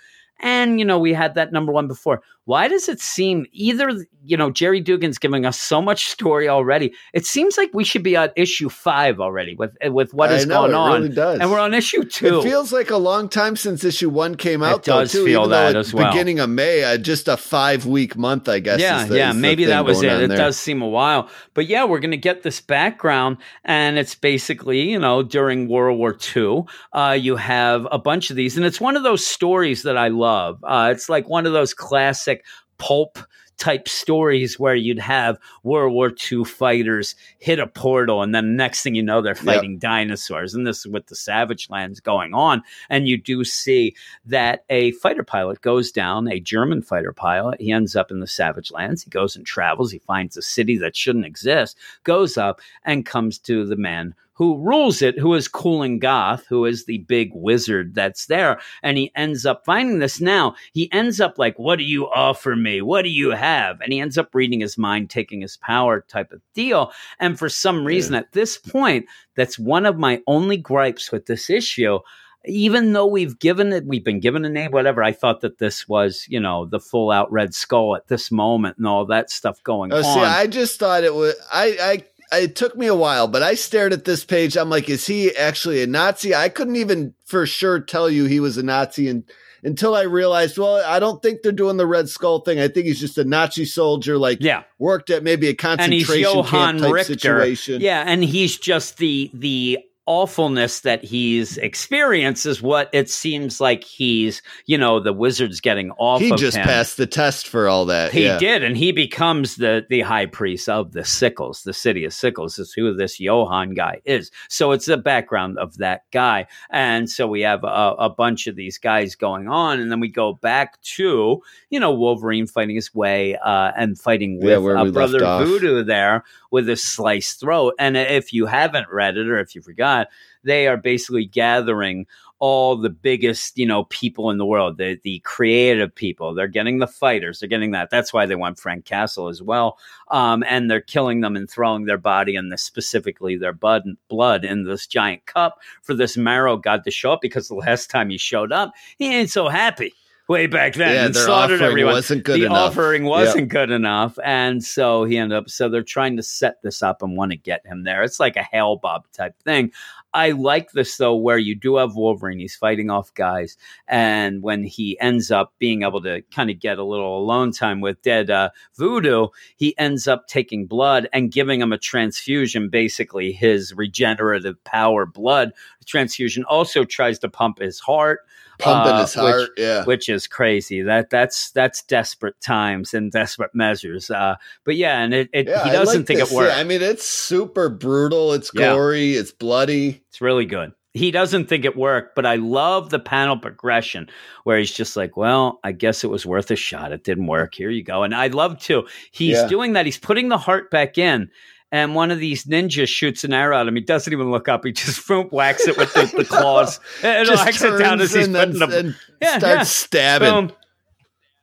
And, you know, we had that number one before. Why does it seem either, you know, Gerry Duggan's giving us so much story already? It seems like we should be on issue five already with with what I has know, it on. really does. And we're on issue two. It feels like a long time since issue one came out. does though, too, feel that as well. Beginning of May, uh, just a five week month, I guess. yeah, is the- yeah, is maybe that was it. It there. does seem a while, but yeah, we're going to get this background, and it's basically you know during World War II, uh, you have a bunch of these, and it's one of those stories that I love. Uh, it's like one of those classic pulp type stories where you'd have World War II fighters hit a portal, and then next thing you know, they're fighting dinosaurs. And this is with the Savage Lands going on. And you do see that a fighter pilot goes down, a German fighter pilot. He ends up in the Savage Lands. He goes and travels. He finds a city that shouldn't exist, goes up, and comes to the man who rules it, who is Kulan Gath, who is the big wizard that's there. And he ends up finding this now. He ends up like, What do you offer me? What do you have? And he ends up reading his mind, taking his power type of deal. And for some reason, at this point, that's one of my only gripes with this issue even though we've given it, we've been given a name, whatever. I thought that this was, you know, the full out Red Skull at this moment and all that stuff going Oh, on. see, I just thought it was. I, I, it took me a while, but I stared at this page. I'm like, is he actually a Nazi? I couldn't even for sure tell you he was a Nazi, and until I realized, well, I don't think they're doing the Red Skull thing. I think he's just a Nazi soldier, like yeah, worked at maybe a concentration camp type Richter. situation. Yeah, and he's just the the awfulness that he's experienced is what it seems like he's, you know, the wizard's getting off he just him. passed the test for all that. He yeah. did, and he becomes the the high priest of the Sickles, the city of Sickles, is who this Johann guy is. So it's the background of that guy, and so we have a, a bunch of these guys going on, and then we go back to you know Wolverine fighting his way uh, and fighting Yeah, with uh, Brother. Voodoo there with a sliced throat. And if you haven't read it or if you forgot, they are basically gathering all the biggest, you know, people in the world, the the creative people. They're getting the fighters. They're getting that. That's why they want Frank Castle as well. Um, and they're killing them and throwing their body and the, specifically their blood blood in this giant cup for this marrow god to show up. Because the last time he showed up, he ain't so happy. Way back then, Yeah, and slaughtered everyone. wasn't good the enough. offering wasn't good enough, and so he ended up. So they're trying to set this up and want to get him there. It's like a Hale-Bopp type thing. I like this though, where you do have Wolverine. He's fighting off guys, and when he ends up being able to kind of get a little alone time with dead uh, Voodoo, he ends up taking blood and giving him a transfusion, basically his regenerative power blood transfusion. Also tries to pump his heart pumping uh, his heart. which- yeah, which is crazy. That that's that's desperate times and desperate measures. Uh, but yeah, and it, it Yeah, he doesn't like think this. it works. Yeah, I mean, it's super brutal. It's Yeah. gory. It's bloody. It's really good. He doesn't think it worked, but I love the panel progression where he's just like, "Well, I guess it was worth a shot. It didn't work. Here you go." And I love too. He's Yeah. doing that. He's putting the heart back in. And one of these ninjas shoots an arrow at him. He doesn't even look up. He just boom, whacks it with the, the claws. And Just whacks it down as he's putting the and Yeah, starts yeah. stabbing. boom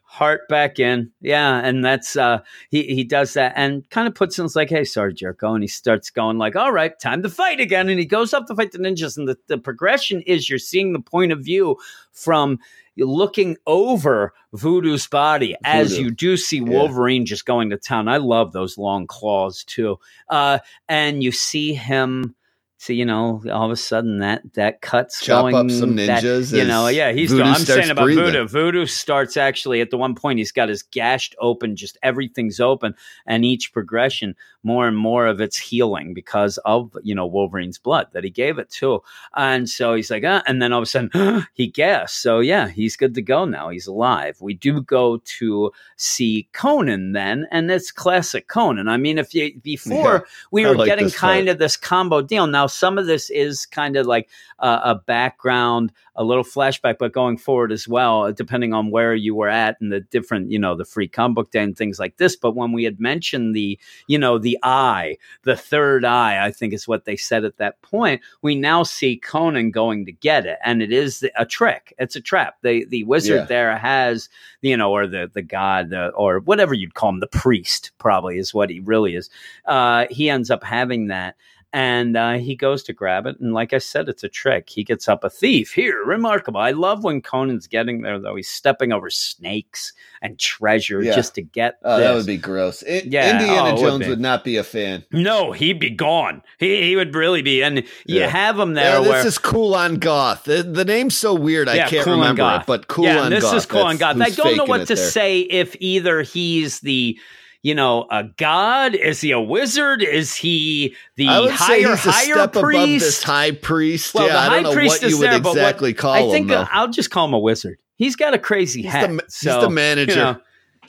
heart back in yeah and that's uh he he does that and kind of puts in it's like hey sorry jerko and he starts going like all right time to fight again and he goes up to fight the ninjas and the, the progression is you're seeing the point of view from looking over voodoo's body as Voodoo. you do see Yeah. wolverine just going to town i love those long claws too uh and you see him so you know, all of a sudden that that cuts Chop going. up some that- ninjas you know, yeah, he's. Voodoo I'm saying about breathing. Voodoo. Voodoo starts actually at the one point he's got his gashed open, just everything's open, and each progression, more and more of it's healing because of you know Wolverine's blood that he gave it to, and so he's like, uh, and then all of a sudden he gasped. So yeah, he's good to go now. He's alive. We do go to see Conan then, and it's classic Conan. I mean, if you before Yeah, we were like getting this part. kind of this combo deal. Now some of this is kind of like uh, a background, a little flashback, but going forward as well, depending on where you were at and the different, you know, the free comic book day and things like this. But when we had mentioned the, you know, the eye, the third eye, I think is what they said at that point. We now see Conan going to get it, and it is a trick. It's a trap. The the wizard Yeah. there has, you know, or the the god, the, or whatever you'd call him, the priest, probably is what he really is. Uh, he ends up having that and uh, he goes to grab it. And like I said, it's a trick. He gets up a thief. Here, remarkable. I love when Conan's getting there, though. He's stepping over snakes and treasure Yeah. just to get Oh, this. that would be gross. I- Yeah, Indiana oh, it would Jones would not be a fan. No, he'd be gone. He, he would really be. And you Yeah. have him Yeah, there this where. is Kulan Gath. The, the name's so weird. I can't on remember Goth. it, but Cool yeah, on this Goth. is cool on that's God. I don't know what to there. say if either he's the, you know, a god, is he a wizard, is he the I would say higher he's higher priest? this high priest. Well, yeah, the I high don't know priest is you would there, but what- exactly call him. I think him. uh. I'll just call him a wizard. He's got a crazy He's hat. the, ma- so, the manager. you know,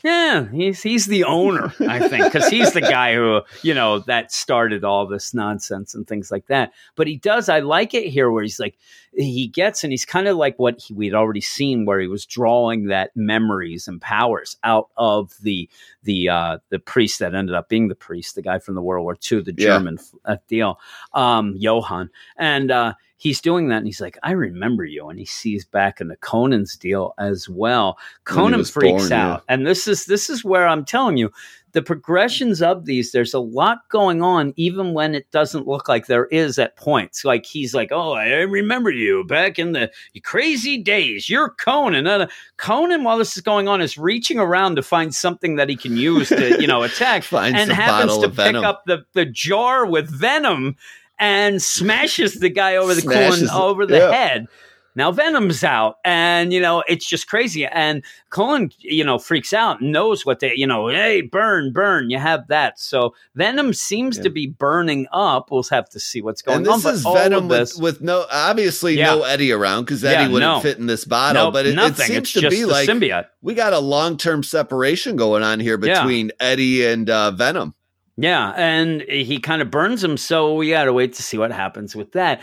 yeah, he's he's the owner, I think, because he's the guy who you know that started all this nonsense and things like that. But he does. I like it here where he's like he gets and he's kind of like what he, we'd already seen, where he was drawing that memories and powers out of the the uh, the priest that ended up being the priest, the guy from the World War II, the German uh, deal, um, Johann, and uh, he's doing that, and he's like, "I remember you," and he sees back in the Conan's deal as well. Conan freaks born, yeah. out, and this is this is where I'm telling you the progressions of these. There's a lot going on, even when it doesn't look like there is at points. Like he's like, "Oh, I remember you back in the crazy days. You're Conan." Uh, Conan, while this is going on, is reaching around to find something that he can use to, you know, attack, Finds and happens to pick venom. up the the jar with venom and smashes the guy over the Smashes over the yeah. head. Now Venom's out, and you know it's just crazy. And Kulan, you know, freaks out, knows what they, you know, hey, burn, burn. You have that. So Venom seems Yeah. to be burning up. We'll have to see what's going and this on. But is Venom this, with, with no obviously Yeah. no Eddie around because Yeah, Eddie wouldn't no. fit in this bottle. nope, but it, it seems it's to be like symbiote. we got a long term separation going on here Yeah. between Eddie and uh, Venom. Yeah, and he kind of burns him, so we got to wait to see what happens with that.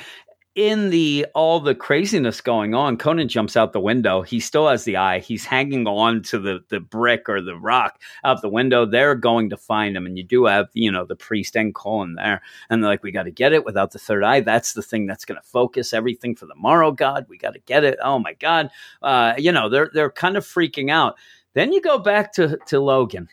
In the all the craziness going on, Conan jumps out the window. He still has the eye. He's hanging on to the the brick or the rock out the window. They're going to find him, and you do have you know the priest and Kulan there, and they're like, "We got to get it without the third eye. That's the thing that's going to focus everything for the Marrow God. We got to get it. Oh my God, uh, you know they're they're kind of freaking out." Then you go back to to Logan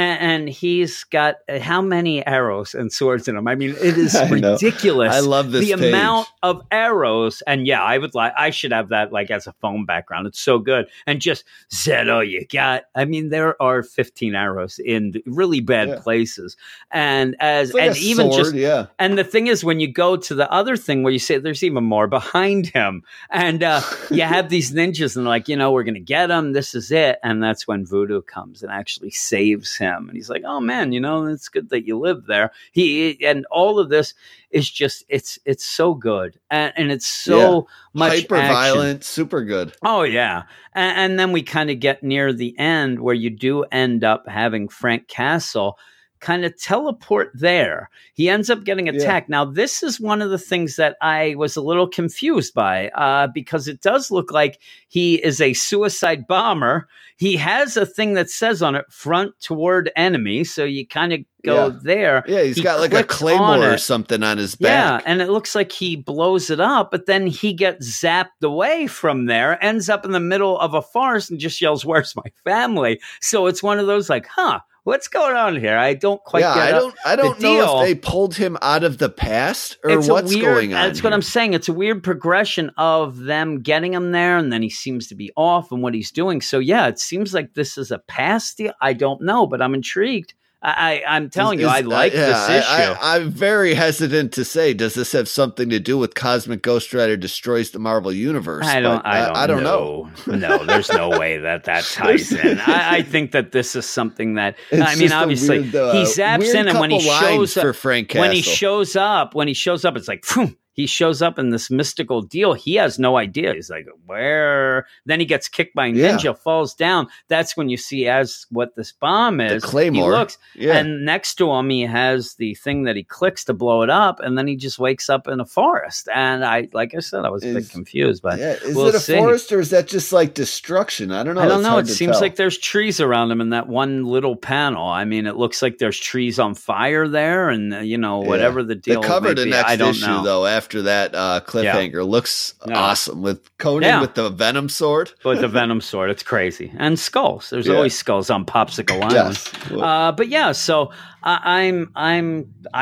and, and he's got uh, how many arrows and swords in him? I mean, it is I ridiculous. I love this the page. amount of arrows, and yeah, I would like. I should have that like as a phone background. It's so good, and just Zeto, you got. I mean, there are fifteen arrows in really bad Yeah. places, and as like and even sword, just yeah. and the thing is, when you go to the other thing where you say there's even more behind him, and uh, you have these ninjas, and like, you know, we're going to get him. This is it. And that's when Voodoo comes and actually saves him. And he's like, oh man, you know, it's good that you live there. He and all of this is just it's it's so good and, and it's so much hyper action. violent, super good. Oh yeah, and, and then we kind of get near the end where you do end up having Frank Castle kind of teleport there. He ends up getting Yeah. attacked. Now this is one of the things that I was a little confused by uh, because it does look like he is a suicide bomber. He has a thing that says on it "front toward enemy," so you kind of go Yeah. there. Yeah, he's He got like a claymore or something on his back. Yeah, and it looks like he blows it up, but then he gets zapped away from there, ends up in the middle of a forest and just yells, Where's my family? So it's one of those like, huh, what's going on here? I don't quite yeah, get I don't, I don't know deal- if they pulled him out of the past or It's what's weird, going on. That's what. I'm saying. It's a weird progression of them getting him there, and then he seems to be off and what he's doing. So yeah, it seems like this is a past deal. I don't know, but I'm intrigued. I, I I'm telling you, Is- I like uh, yeah, this issue. I, am very hesitant to say, does this have something to do with Cosmic Ghost Rider destroys the Marvel Universe? I don't. But I don't. know. know. no, there's no way that that ties in. I, I think that this is something that. It's I mean, obviously, weird, uh, he zaps in, and when he shows for up, Frank Castle. when he shows up, when he shows up, it's like. Phew, he shows up in this mystical deal. He has no idea. He's like, where? Then he gets kicked by a Yeah. ninja, falls down. That's when you see as what this bomb is. the is. claymore. He looks, yeah. and next to him, he has the thing that he clicks to blow it up, and then he just wakes up in a forest. And I, like I said, I was a bit confused, but yeah. Is we'll it a see. forest or is that just like destruction? I don't know. I don't It's know. It seems tell. like there's trees around him in that one little panel. I mean, it looks like there's trees on fire there, and uh, you know whatever the they deal. covered may the next I don't issue know. though after that uh, cliffhanger looks Yeah. awesome with Conan Yeah. with the Venom sword. But the Venom sword, it's crazy. And skulls. There's Yeah. always skulls on Popsicle Island. Yes. Uh, but yeah, so I I'm I'm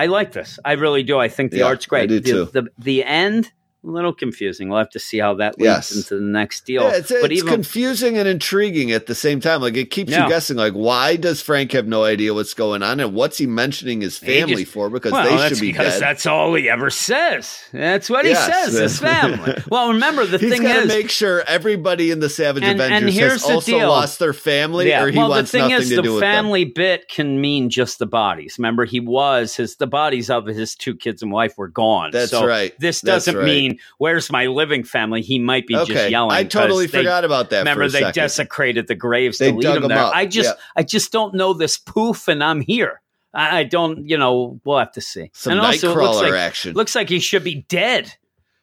I like this. I really do. I think the Yeah, art's great. I do the, too. The, the end, a little confusing. We'll have to see how that leads Yes. into the next deal. Yeah, it's, but it's even confusing and intriguing at the same time. Like it keeps Yeah. you guessing. Like, why does Frank have no idea what's going on, and what's he mentioning his family just- for? Because well, they that's should be because dead. that's all he ever says. That's what he says. His family. well, remember the He's thing got to is, make sure everybody in the Savage And- and Avengers here's has the also deal. lost their family, yeah. or he well, wants the thing nothing is, to the do with them. family bit can mean just the bodies. Remember, he was his the bodies of his two kids and wife were gone. That's so right. This doesn't right. mean where's my living family. He might be just yelling. I totally they- forgot about that. Remember, for a they second. desecrated the graves They to lead him them there. up, I just, yeah. I just don't know this poof, and I'm here. I, I don't, you know. We'll have to see. some and also, looks Nightcrawler like, action. looks like he should be dead.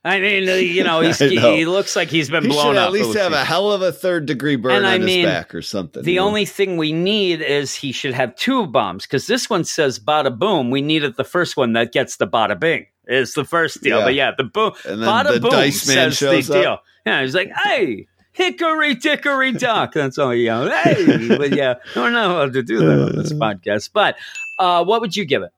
I mean, uh, you know, he's, know. he looks like he's been he blown should up. at least We'll have see. a hell of a third degree burn And I on his mean, back or something. The you know? only thing we need is he should have two bombs because this one says bada boom. We needed the first one that gets the bada bing. Is the first deal, Yeah. but yeah, the boom, and then bada the boom Dice Man says shows the deal. up. Yeah, he's like, hey, hickory dickory dock. That's all he yelled. Hey, but yeah, we're not allowed to do that on this podcast. But uh, what would you give it?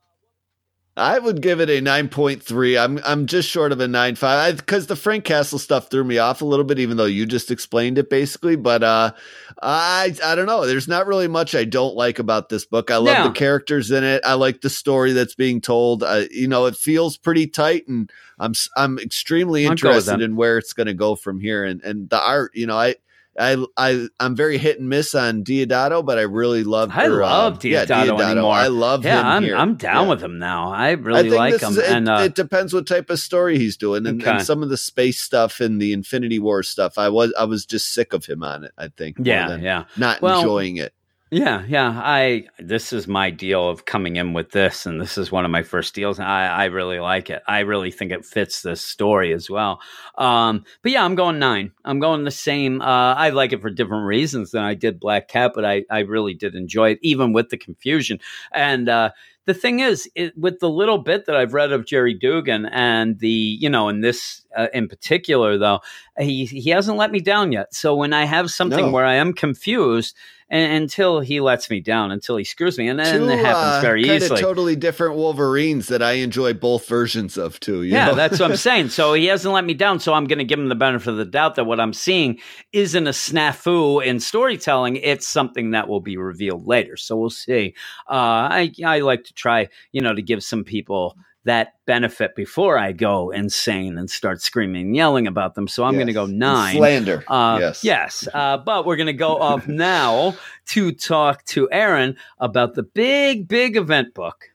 I would give it a nine point three. I'm I'm just short of a nine five because the Frank Castle stuff threw me off a little bit, even though you just explained it basically. But uh, I I don't know. There's not really much I don't like about this book. I love Yeah. the characters in it. I like the story that's being told. Uh, you know, it feels pretty tight, and I'm I'm extremely I'll go with interested in where it's going to go from here. And and the art, you know, I. I I I'm very hit and miss on Deodato, but I really love. I uh, love yeah, Deodato anymore. I love Yeah, him. I'm here. I'm down Yeah. with him now. I I really think like him, is, it, and uh, it depends what type of story he's doing, and, Okay. and some of the space stuff and the Infinity War stuff. I was I was just sick of him on it. I think. yeah, yeah. not Well, enjoying it. Yeah, yeah. I this is my deal of coming in with this, and this is one of my first deals. I I really like it. I really think it fits this story as well. Um, but yeah, I'm going nine. I'm going the same. Uh, I like it for different reasons than I did Black Cat, but I I really did enjoy it, even with the confusion. And uh, the thing is, it, with the little bit that I've read of Gerry Duggan and the you know, in this uh, in particular though, he he hasn't let me down yet. So when I have something No. where I am confused and, until he lets me down, until he screws me, and then Two, it happens uh, very kinda easily. totally different Wolverines that I enjoy both versions of too. you yeah, that's what I'm saying. So he hasn't let me down. So I'm going to give him the benefit of the doubt that what I'm seeing isn't a snafu in storytelling. It's something that will be revealed later. So we'll see. Uh, I I like to try, you know, to give some people that benefit before I go insane and start screaming, and yelling about them. So I'm going to go nine. slander. Uh, yes, Yes. Uh, but we're going to go off now to talk to Aaron about the big, big event book.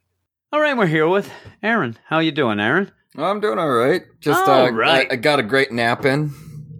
All right, we're here with Aaron. How you doing, Aaron? I'm doing all right. Just All uh, right. I, I got a great nap in.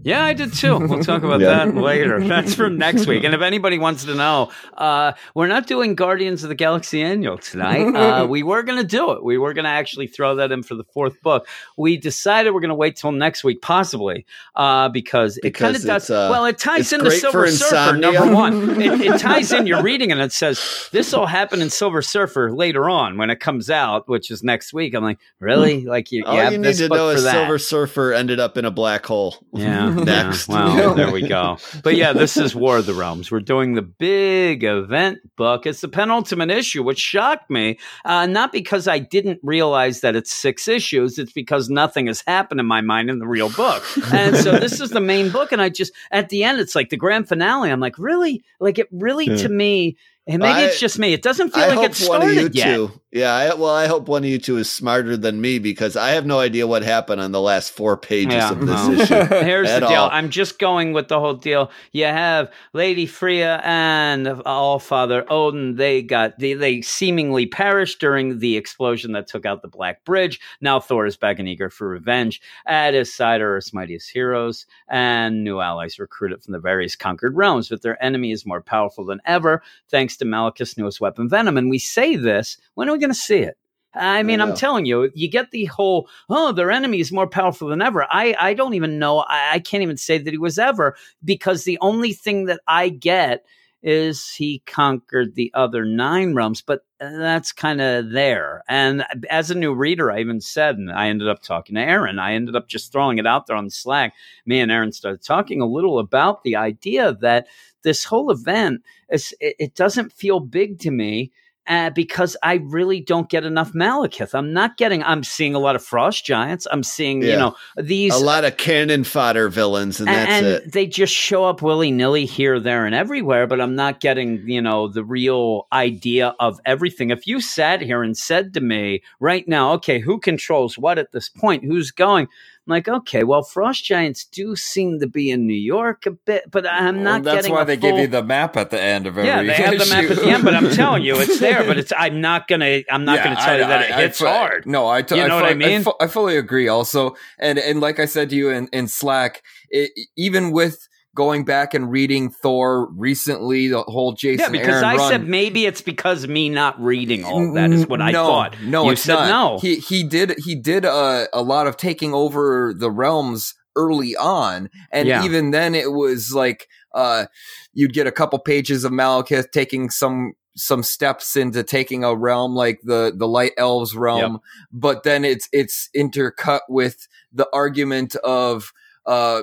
Yeah, I did too. We'll talk about Yeah. that later. That's from next week. And if anybody wants to know, uh, we're not doing Guardians of the Galaxy annual tonight. Uh, we were going to do it. We were going to actually throw that in for the fourth book. We decided we're going to wait till next week, possibly, uh, because it kind of does. uh, well, it ties into great Silver Surfer, number one. It, it ties in. You're reading and it says this will happen in Silver Surfer later on when it comes out, which is next week. I'm like, really? Like you, you All you need to know is that. Silver Surfer ended up in a black hole. Yeah. Next. Yeah. Well, there we go. But yeah, this is War of the Realms. We're doing the big event book. It's the penultimate issue, which shocked me. Uh, not because I didn't realize that it's six issues. It's because nothing has happened in my mind in the real book. And so this is the main book. And I just, at the end, it's like the grand finale. I'm like, really? Like it really, to me, and maybe I- it's just me. It doesn't feel I like hope it one of you started yet. two. Yeah, I, well, I hope one of you two is smarter than me because I have no idea what happened on the last four pages Yeah, of this no. issue. Here's the deal. all. I'm just going with the whole deal. You have Lady Freya and All Father Odin. They got they, they seemingly perished during the explosion that took out the Black Bridge. Now Thor is back and eager for revenge. At his side are his mightiest heroes and new allies recruited from the various conquered realms. But their enemy is more powerful than ever, thanks to Malekith's newest weapon, Venom. And we say this. When are we going to see it? I mean, I I'm telling you, you get the whole, oh, their enemy is more powerful than ever. I, I don't even know. I, I can't even say that he was ever because the only thing that I get is he conquered the other nine realms, but that's kind of there. And as a new reader, I even said, and I ended up talking to Aaron. I ended up just throwing it out there on Slack. Me and Aaron started talking a little about the idea that this whole event is it, it doesn't feel big to me uh, because I really don't get enough Malekith. I'm not getting. I'm seeing a lot of Frost Giants. I'm seeing, you know, these a lot of cannon fodder villains, and that's and it. they just show up willy nilly here, there, and everywhere. But I'm not getting, you know, the real idea of everything. If you sat here and said to me right now, okay, who controls what at this point? Who's going? I'm like, okay, well, Frost Giants do seem to be in New York a bit, but I'm Well, not that's getting. why they full, give you the map at the end of every yeah, they have the map at the end, but I'm telling you, it's there. But it's I'm not gonna I'm not Yeah, gonna tell I- you that I- it hits fu- hard. No, I, t- You know I what I mean? I fully agree. Also, and and like I said to you in in Slack, it, even with going back and reading Thor recently, the whole Jason Yeah, because Aaron I run, said maybe it's because me not reading all that is what I thought. No, you it's said not. no. He he did he did a a lot of taking over the realms early on, and Yeah. even then it was like uh you'd get a couple pages of Malekith taking some some steps into taking a realm like the the light elves realm but then it's it's intercut with the argument of uh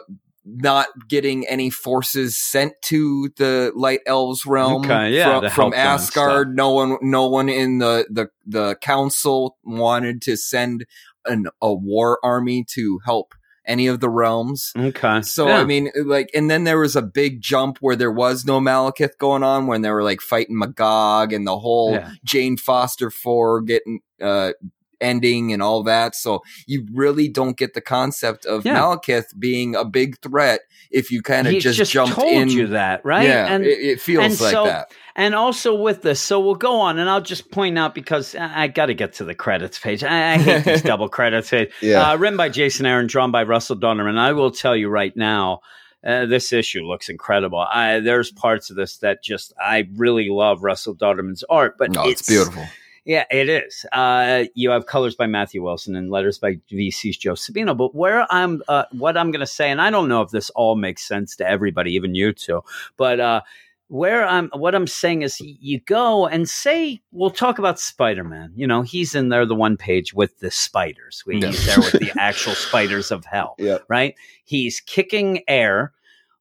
not getting any forces sent to the light elves realm Okay, yeah, from, from help them and Asgard. No one, no one in the the the council wanted to send an a war army to help any of the realms. Okay. So Yeah. I mean, like, and then there was a big jump where there was no Malekith going on when they were like fighting Mangog and the whole Yeah. Jane Foster four getting uh ending and all that. So you really don't get the concept of Yeah. Malekith being a big threat if you kind of just, just jumped told in. you that, right? Yeah, and it, it feels and like so- that. and also with this, so we'll go on, and I'll just point out because I, I got to get to the credits page. I, I hate these double credits. page. Yeah. Uh, written by Jason Aaron, drawn by Russell Donner, I will tell you right now. Uh, this issue looks incredible. I, there's parts of this that just I really love Russell Dauterman's art, but No, it's, beautiful. Yeah, it is. Uh, you have colors by Matthew Wilson and letters by VC's Joe Sabino. But where I'm, uh, what I'm going to say, and I don't know if this all makes sense to everybody, even you two, but uh, where I'm, what I'm saying is, you go and say, we'll talk about Spider Man. You know, he's in there, the one page with the spiders. Yeah. He's there with the actual spiders of hell Yep. right? He's kicking air.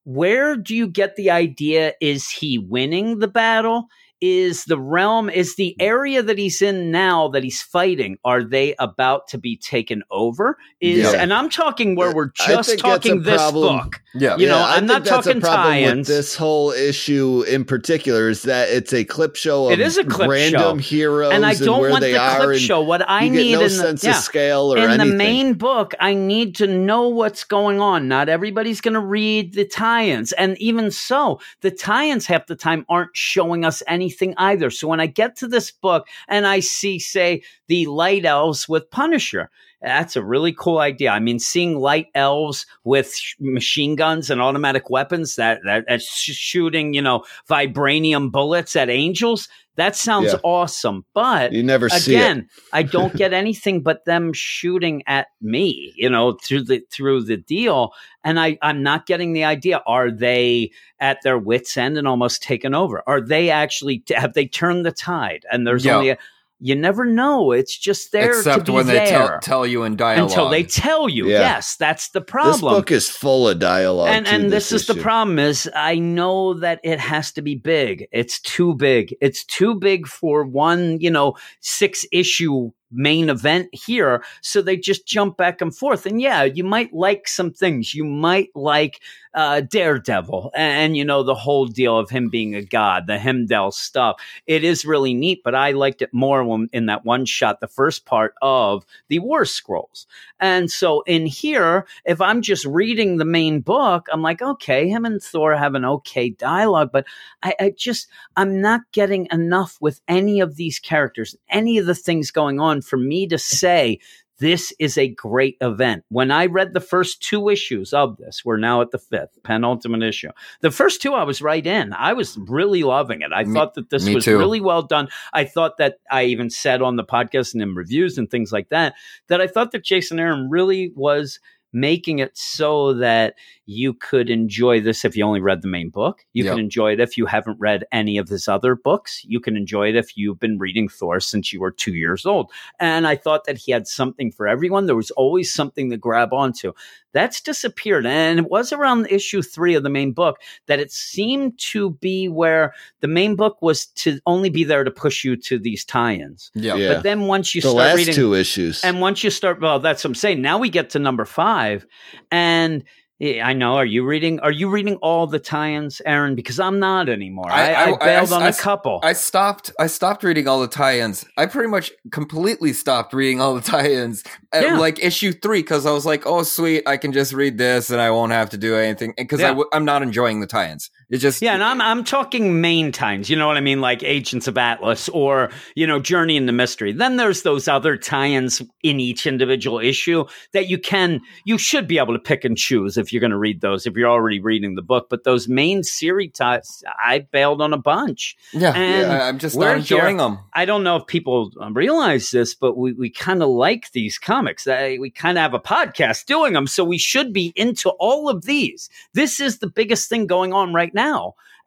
Where do you get the idea? Is he winning the battle? Is the realm, is the area that he's in now that he's fighting, are they about to be taken over? Is Yeah. and I'm talking where uh, we're just think that's a talking this problem. book. Yeah. You know, I I'm not talking tie-ins. this whole issue in particular is that it's a clip show of It is a clip random show. heroes And I don't where want they the are clip show. What I need no in the, sense yeah. of scale or in anything. the main book, I need to know what's going on. Not everybody's going to read the tie-ins, and even so, the tie-ins half the time aren't showing us anything either. So when I get to this book and I see, say, the light elves with Punisher. That's a really cool idea. I mean, seeing light elves with sh- machine guns and automatic weapons that that that's sh- shooting, you know, vibranium bullets at angels. That sounds Yeah. awesome. But you never see it. again i don't get anything but them shooting at me you know through the through the deal and i i'm not getting the idea are they at their wits end and almost taken over are they actually have they turned the tide and there's only a you never know it's just there Except to be when they tell, tell you in dialogue. until they tell you Yeah. yes that's the problem. This book is full of dialogue. and and this, is the problem is i know that it has to be big it's too big it's too big for one you know six issue main event here so they just jump back and forth. And yeah you might like some things. You might like uh daredevil and, and you know the whole deal of him being a god the Heimdall stuff. It is really neat but i liked it more when in that one shot the first part of the war scrolls. And so in here, if I'm just reading the main book, I'm like, okay, him and Thor have an okay dialogue, but I, I just, I'm not getting enough with any of these characters, any of the things going on for me to say, this is a great event. When I read the first two issues of this, we're now at the fifth, penultimate issue. The first two, I was right in. I was really loving it. I Me- thought that this was too. really well done. I thought that I even said on the podcast and in reviews and things like that that I thought that Jason Aaron really was making it so that you could enjoy this if you only read the main book. You Yep. can enjoy it if you haven't read any of his other books. You can enjoy it if you've been reading Thor since you were two years old. And I thought that he had something for everyone. There was always something to grab onto. That's disappeared. And it was around issue three of the main book that it seemed to be where the main book was to only be there to push you to these tie ins. Yeah. Yeah. But then once you the start last reading two issues. and once you start, well, that's what I'm saying. Now we get to number five, and yeah, I know. Are you reading? Are you reading all the tie-ins, Aaron? Because I'm not anymore. I, I- I, I- I- bailed on a couple. I stopped. I stopped reading all the tie-ins. I pretty much completely stopped reading all the tie-ins at Yeah. like issue three because I was like, "Oh, sweet, I can just read this and I won't have to do anything." Because Yeah. I w- I'm not enjoying the tie-ins. It just yeah, and I'm I'm talking main times. You know what I mean, like Agents of Atlas or you know Journey in the Mystery. Then there's those other tie-ins in each individual issue that you can you should be able to pick and choose if you're going to read those if you're already reading the book. But those main series ties, I bailed on a bunch. yeah, and I- I'm just not enjoying here- them. I don't know if people um, realize this, but we, we kind of like these comics. We kind of have a podcast doing them, so we should be into all of these. This is the biggest thing going on right now,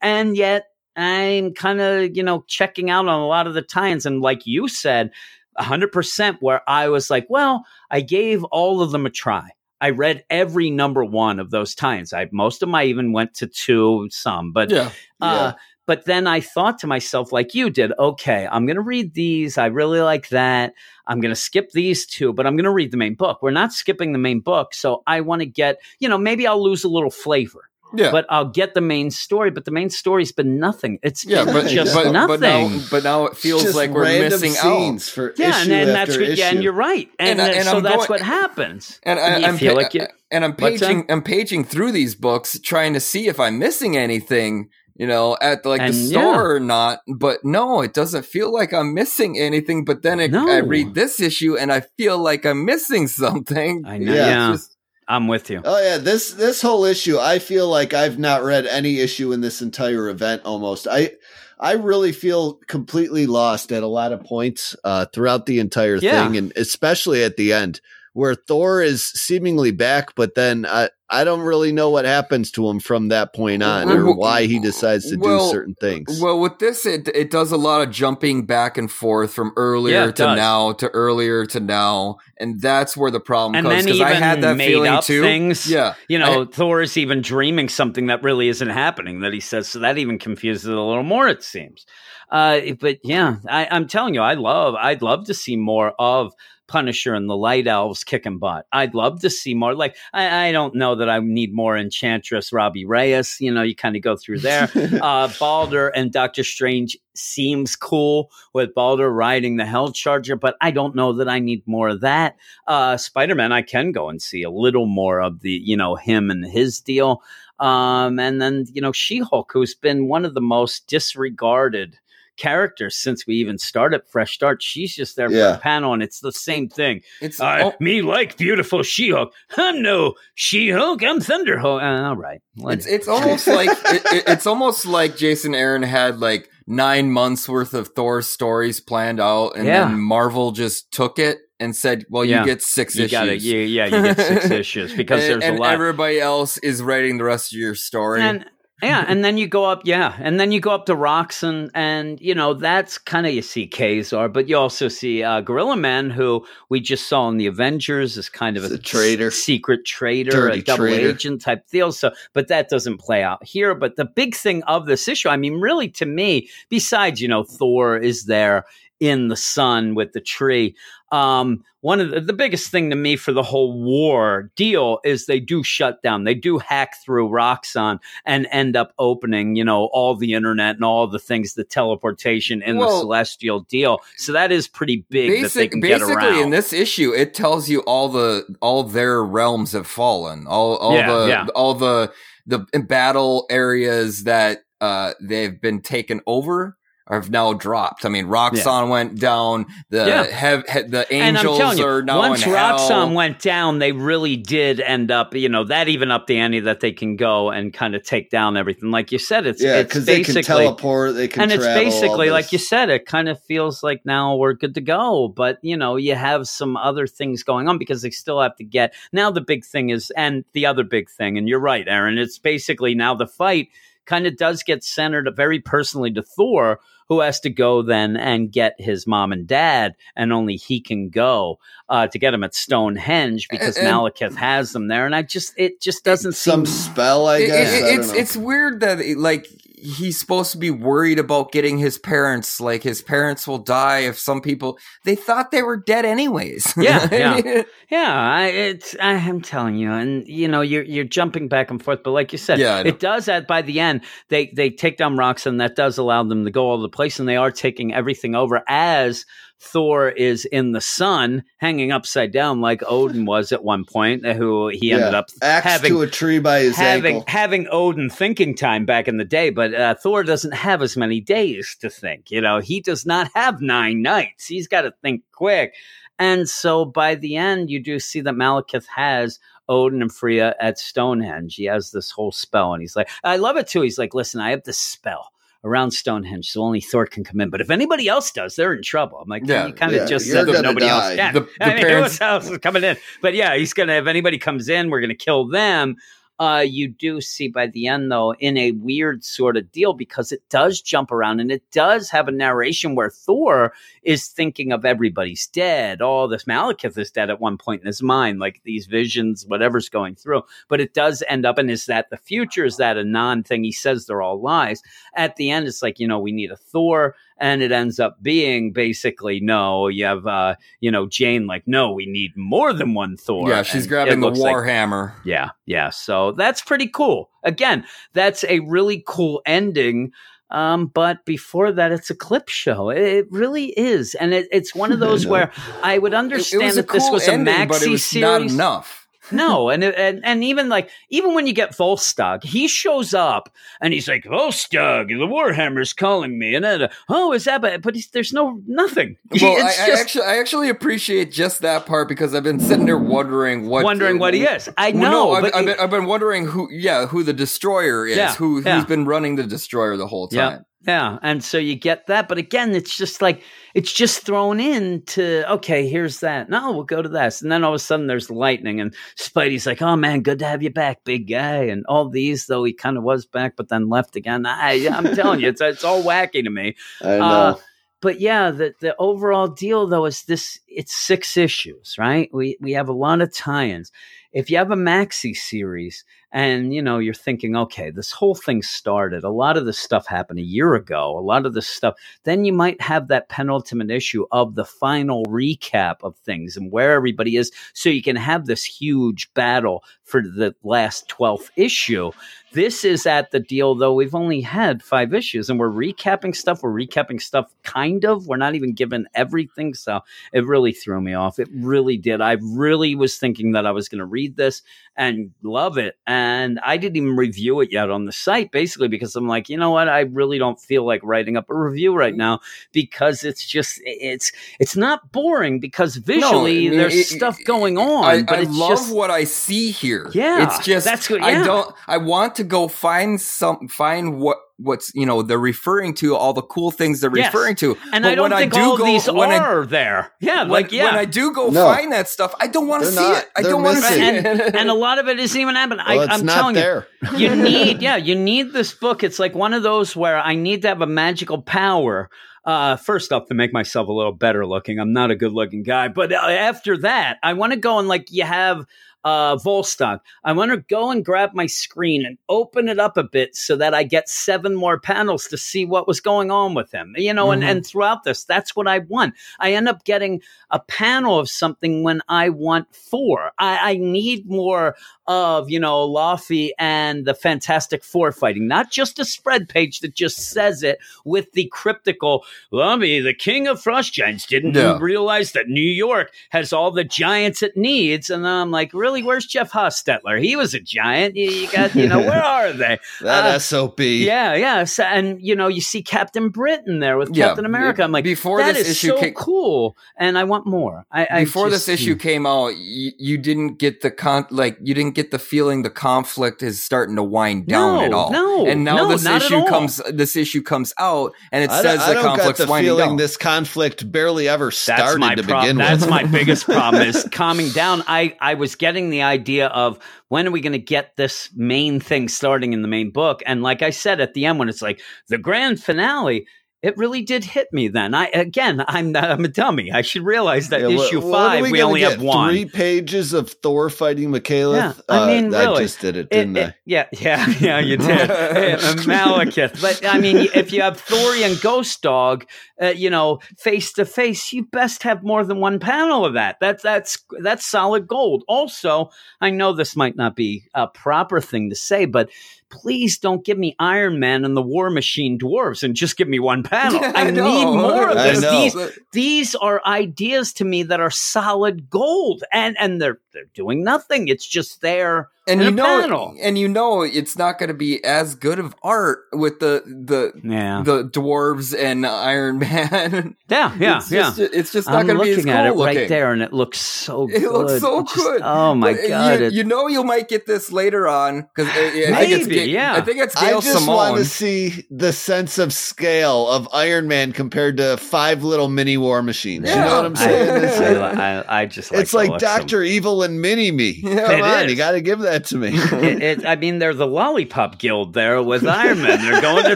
and yet I'm kind of you know checking out on a lot of the tie-ins. And like you said, hundred percent, where I was like, well, I gave all of them a try. I read every number one of those tie-ins. I most of them I even went to two, some, but Yeah, uh, but then I thought to myself, like you did, okay, I'm going to read these. I really like that. I'm going to skip these two, but I'm going to read the main book. We're not skipping the main book. So I want to get, you know, maybe I'll lose a little flavor, yeah. but I'll get the main story. But the main story's been nothing. It's yeah, been but, just but, nothing. but now, but now it feels Just like we're random missing out. scenes for yeah, issue and, and that's after what, yeah, and you're right, and, And I- uh, and so I'm that's going- what happens. And I, you I'm feel pa- like you, and I'm paging, I'm paging through these books trying to see if I'm missing anything, you know, at like And, the yeah. store or not. But no, it doesn't feel like I'm missing anything. But then it, No. I read this issue and I feel like I'm missing something. I know, Yeah. yeah, It's just- I'm with you. Oh yeah, this this whole issue, I feel like I've not read any issue in this entire event almost. I I really feel completely lost at a lot of points uh, throughout the entire Yeah. thing, and especially at the end where Thor is seemingly back, but then I I don't really know what happens to him from that point on, or why he decides to well, do certain things. Well, with this, it it does a lot of jumping back and forth from earlier it to does. now to earlier to now, and that's where the problem And comes then because I even had that made feeling up too. things. Yeah, you know, Thor's even dreaming something that really isn't happening that he says. So that even confuses it a little more, it seems. Uh, but yeah, I, I'm telling you, I love, I'd love to see more of Punisher and the Light Elves kicking butt. I'd love to see more. Like, I, I don't know that I need more Enchantress Robbie Reyes. You know, you kind of go through there. uh, Balder and Doctor Strange seems cool with Balder riding the Hell Charger, but I don't know that I need more of that. Uh, Spider Man, I can go and see a little more of the, you know, him and his deal. Um, and then, you know, She Hulk, who's been one of the most disregarded characters since we even started Fresh Start. She's just there for Yeah. a panel, and it's the same thing. it's Uh, oh, Me like beautiful She Hulk. I'm no She Hulk. I'm Thunder Hulk. Uh, all right. It's it's almost like it, it- it's almost like Jason Aaron had like nine months worth of Thor stories planned out, and Yeah. then Marvel just took it and said, "Well, Yeah. you get six you issues." got it. Yeah, yeah, you get six issues because and, there's and a lot. everybody else is writing the rest of your story. and yeah, and then you go up, yeah, and then you go up to Rocks, and and you know that's kind of you see Ka-Zar, but you also see uh, Gorilla Man, who we just saw in the Avengers, is kind of a, a traitor. s- secret traitor, Dirty a double traitor. agent type deal. So, but that doesn't play out here. But the big thing of this issue, I mean, really to me, besides you know Thor is there in the sun with the tree. Um, one of the, the biggest thing to me for the whole war deal is they do shut down. They do hack through Roxxon and end up opening, you know, all the internet and all the things, the teleportation in the celestial deal. So that is pretty big that they Basic, can get basically, in this issue, it tells you all the all their realms have fallen. All all Yeah, the yeah. all the the battle areas that uh they've been taken over have now dropped. I mean, Roxxon went down. The Yeah. hev- he- the and I'm angels telling you, are now once. Roxxon went down, they really did end up, you know, that even up the ante that they can go and kind of take down everything. Like you said, it's Yeah, because they can teleport. They can and it's basically like you said it kind of feels like now we're good to go but you know you have some other things going on because they still have to get now the big thing is and the other big thing and you're right aaron it's basically now the fight kind of does get centered very personally to thor who has to go then and get his mom and dad and only he can go uh, to get him at stonehenge because And- malekith has them there and i just it just doesn't some seem spell. I guess it- I it's know. it's weird that it, like he's supposed to be worried about getting his parents. Like his parents will die if some people they thought they were dead anyways. Yeah, yeah. Yeah, I, it's I am telling you, and you know, you're you're jumping back and forth, but like you said, Yeah, it does. At by the end, they they take down rocks, and that does allow them to go all over the place, and they are taking everything over as Thor is in the sun, hanging upside down like Odin was at one point, who he ended Yeah. up axe having to a tree by his having ankle. having Odin thinking time back in the day, but uh, Thor doesn't have as many days to think. You know, he does not have nine nights. He's got to think quick. And so by the end, you do see that Malekith has Odin and Freya at Stonehenge. He has this whole spell, and he's like, I love it too. He's like, listen, I have this spell around Stonehenge, so only Thor can come in. But if anybody else does, they're in trouble. I'm like, Yeah, you kind of yeah, just said that nobody die. else can. The- the I mean, parents- else is coming in? But yeah, he's gonna. If anybody comes in, we're gonna kill them. Uh, you do see by the end though in a weird sort of deal because it does jump around and it does have a narration where Thor is thinking of everybody's dead. All this Malekith is dead at one point in his mind, like these visions, whatever's going through. But it does end up, and is that the future? Is that a non thing? He says they're all lies. At the end, it's like you know we need a Thor, and it ends up being basically no. You have uh, you know Jane like no, we need more than one Thor. yeah, she's And grabbing the looks like- warhammer. yeah, yeah. So that's pretty cool. Again, that's a really cool ending. Um, but before that, it's a clip show. It, really is, and it, it's one of those where I would understand it was a that this cool was a ending, maxi but it was series. not enough. No, and, and and even like even when you get Volstagg, he shows up and he's like, "Volstagg, the Warhammer's calling me," and then, oh, is that? But, but he's, there's no nothing. Well, I, it's I actually, I actually appreciate just that part because I've been sitting there wondering what, wondering what he is. I Well, know, no, I've, I've, been, I've been wondering who, yeah, who the destroyer is, Yeah, who yeah. who's been running the destroyer the whole Yeah. time. Yeah, and so you get that, but again, it's just like it's just thrown in to okay. Here's that. No, we'll go to this, and then all of a sudden there's lightning, and Spidey's like, "Oh man, good to have you back, big guy." And all these, though he kind of was back, but then left again. I, I'm telling you, it's it's all wacky to me. I know. Uh, but yeah, the the overall deal though is this: it's six issues, right? We we have a lot of tie-ins. If you have a maxi series, and you know you're thinking, okay, this whole thing started. A lot of this stuff happened a year ago. A lot of this stuff. Then you might have that penultimate issue of the final recap of things and where everybody is, so you can have this huge battle for the last twelfth issue. This is at the deal, though. We've only had five issues and we're recapping stuff. We're recapping stuff, kind of. We're not even given everything. So it really threw me off. It really did. I really was thinking that I was going to read this and love it. And I didn't even review it yet on the site, basically, because I'm like, you know what? I really don't feel like writing up a review right now because it's just, it's, it's not boring because visually mean, there's it- stuff going on. I, but I love just, what I see here. Yeah, it's just that's what- I don't. I want to go find some, find what what's you know they're referring to, all the cool things they're Yes. referring to. and But I don't when think I do all go, these when I, are there. Yeah, when, like yeah. when I do go No. find that stuff, I don't want to see not. it. I don't want to see missing. it. and, and a lot of it isn't even happening. well, I, it's I'm not telling there. you, you need, yeah, you need this book. It's like one of those where I need to have a magical power. Uh, first off, to make myself a little better looking. I'm not a good looking guy, but uh, after that, I want to go and like you have uh, Volstagg. I want to go and grab my screen and open it up a bit so that I get seven more panels to see what was going on with him. You know, and, Mhm. and throughout this, that's what I want. I end up getting a panel of something when I want four. I, I need more of, you know, Laufey and the Fantastic Four fighting, not just a spread page that just says it with the cryptical, Laufey, the king of frost giants, didn't Yeah. realize that New York has all the giants it needs? And I'm like, really? Really, where's Jeff Hostetler? He was a giant. You, you got, you know, where are they? That Uh, SOP. Yeah, yeah. So, and you know, you see Captain Britain there with Yeah, Captain America. I'm like, before that this is issue so came- cool, and I want more. I, I before just- this issue came out, you, you didn't get the con like you didn't get the feeling the conflict is starting to wind down No, at all. no, and now no, this not issue comes this issue comes out and it I, says the don't conflict's the winding feeling down. this conflict barely ever started to problem. begin That's with. my biggest problem is calming down. I, I was getting the idea of when are we going to get this main thing starting in the main book? And like I said at the end, when it's like the grand finale, it really did hit me then. I again, I'm I'm a dummy. I should realize that Yeah, what- issue what five, we, gonna only get? have one. Three pages of Thor fighting Michaela. Yeah, I mean, I really. just did it, It- didn't it- I? yeah, yeah, yeah, you did. Uh, Malekith. But I mean, if you have Thori and Ghost Dog, uh, you know, face to face, you best have more than one panel of that. That's that's that's solid gold. Also, I know this might not be a proper thing to say, but please don't give me Iron Man and the War Machine dwarves and just give me one panel. I, need more of this. These these are ideas to me that are solid gold, and and they're they're doing nothing. It's just there and in you a know panel. and you know it's not going to be as good of art with the the Yeah, the dwarves and Iron Man. yeah, yeah, it's yeah. just, it's just not going to be as looking cool at it looking. right there, and it looks so It good. looks so Just- good. oh my But god! You, it- you know you might get this later on because uh, I, I think it's Maybe, Ga- yeah. I think it's I Gail just want to see the sense of scale of Iron Man compared to five little mini war machines. You know what I'm saying? It's, I, I, I just like it's like Doctor Evil and Mini Me. Yeah. Come It on, is. you got to give that to me. It, it, I mean, they're the lollipop guild there with Iron Man. They're going to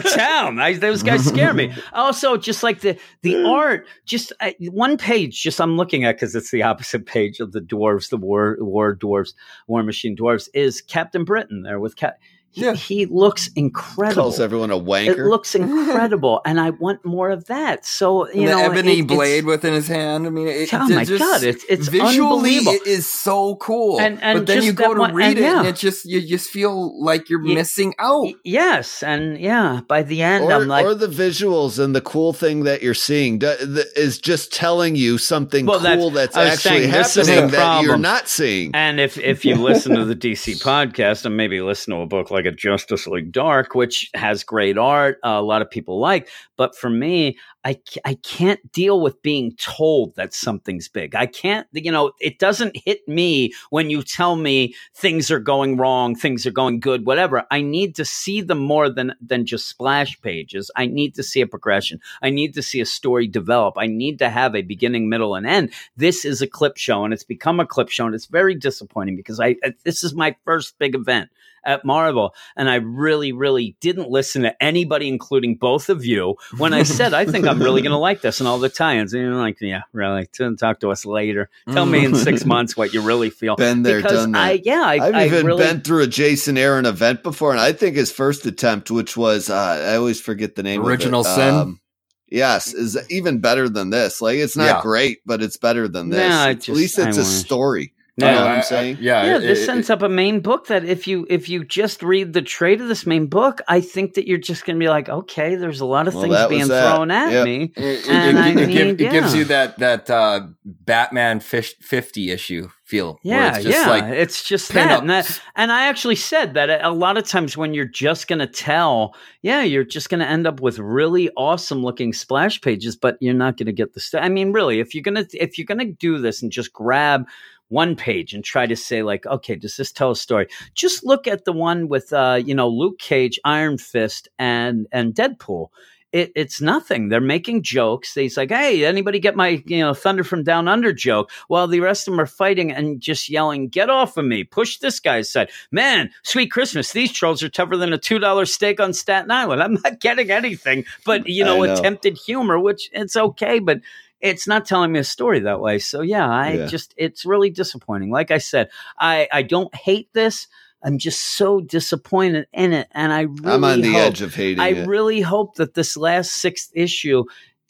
town. I, those guys scare me. Also, just like the the art, just uh, one page. Just I'm looking at because it's the opposite page of the dwarves, the war war dwarves, war machine dwarves. Is Captain Britain there with Cap? He, Yeah. he looks incredible. Calls everyone a wanker. It looks incredible, and I want more of that. So you the know, ebony it- blade within his hand. I mean, it, Oh it my just- God, it's- it's visually unbelievable. it is so cool. And- and but then you go to one- read and it, yeah. and it just you just feel like you're Ye- missing out. Y- Yes, and yeah, by the end, or, I'm like, or the visuals and the cool thing that you're seeing do- th- is just telling you something Well, cool that's, I was actually saying, happening that you're not seeing. and if if you listen to the DC podcast and maybe listen to a book like a Justice League Dark, which has great art, uh, a lot of people like, but for me, I I can't deal with being told that something's big. I can't, you know, it doesn't hit me when you tell me things are going wrong, things are going good, whatever. I need to see them more than than just splash pages. I need to see a progression. I need to see a story develop. I need to have a beginning, middle, and end. This is a clip show, and it's become a clip show, and it's very disappointing because I uh, this is my first big event at Marvel, and I really, really didn't listen to anybody, including both of you, when I said I think I'm really going to like this and all the tie-ins. And you're like, yeah, really. Talk to us later. Tell me in six months what you really feel. Been there, because done that. I, yeah, I, I've I even really, been through a Jason Aaron event before, and I think his first attempt, which was uh, I always forget the name. Original of it. Sin? Um, yes, is even better than this. Like it's not Yeah. great, but it's better than this. Nah, I At least it's I a wish. story. No, you know I- what I- I'm saying? yeah, yeah, it- this it- sets up a main book that if you if you just read the trade of this main book, I think that you're just going to be like, okay, there's a lot of Well, things being that. thrown at Yep. me. It, it- And it- I it give- mean, it gives you that that uh, Batman fish, fifty issue feel. Yeah, it's just yeah, like it's just that. And, that. and I actually said that a lot of times when you're just going to tell, yeah, you're just going to end up with really awesome looking splash pages, but you're not going to get the. St- I mean, really, if you're gonna if you're gonna do this and just grab one page and try to say like, okay, does this tell a story? Just look at the one with uh, you know Luke Cage, Iron Fist, and and Deadpool. It, it's nothing. They're making jokes. He's like, "Hey, anybody get my you know Thunder from Down Under joke?" While the rest of them are fighting and just yelling, "Get off of me! Push this guy's side!" Man, sweet Christmas. These trolls are tougher than a two dollar steak on Staten Island. I'm not getting anything, but you know, know. attempted humor, which it's okay, but it's not telling me a story that way. So yeah, I Yeah. just it's really disappointing. Like I said, I I don't hate this. I'm just so disappointed in it, and I really I'm on the hope, edge of hating I it. really hope that this last sixth issue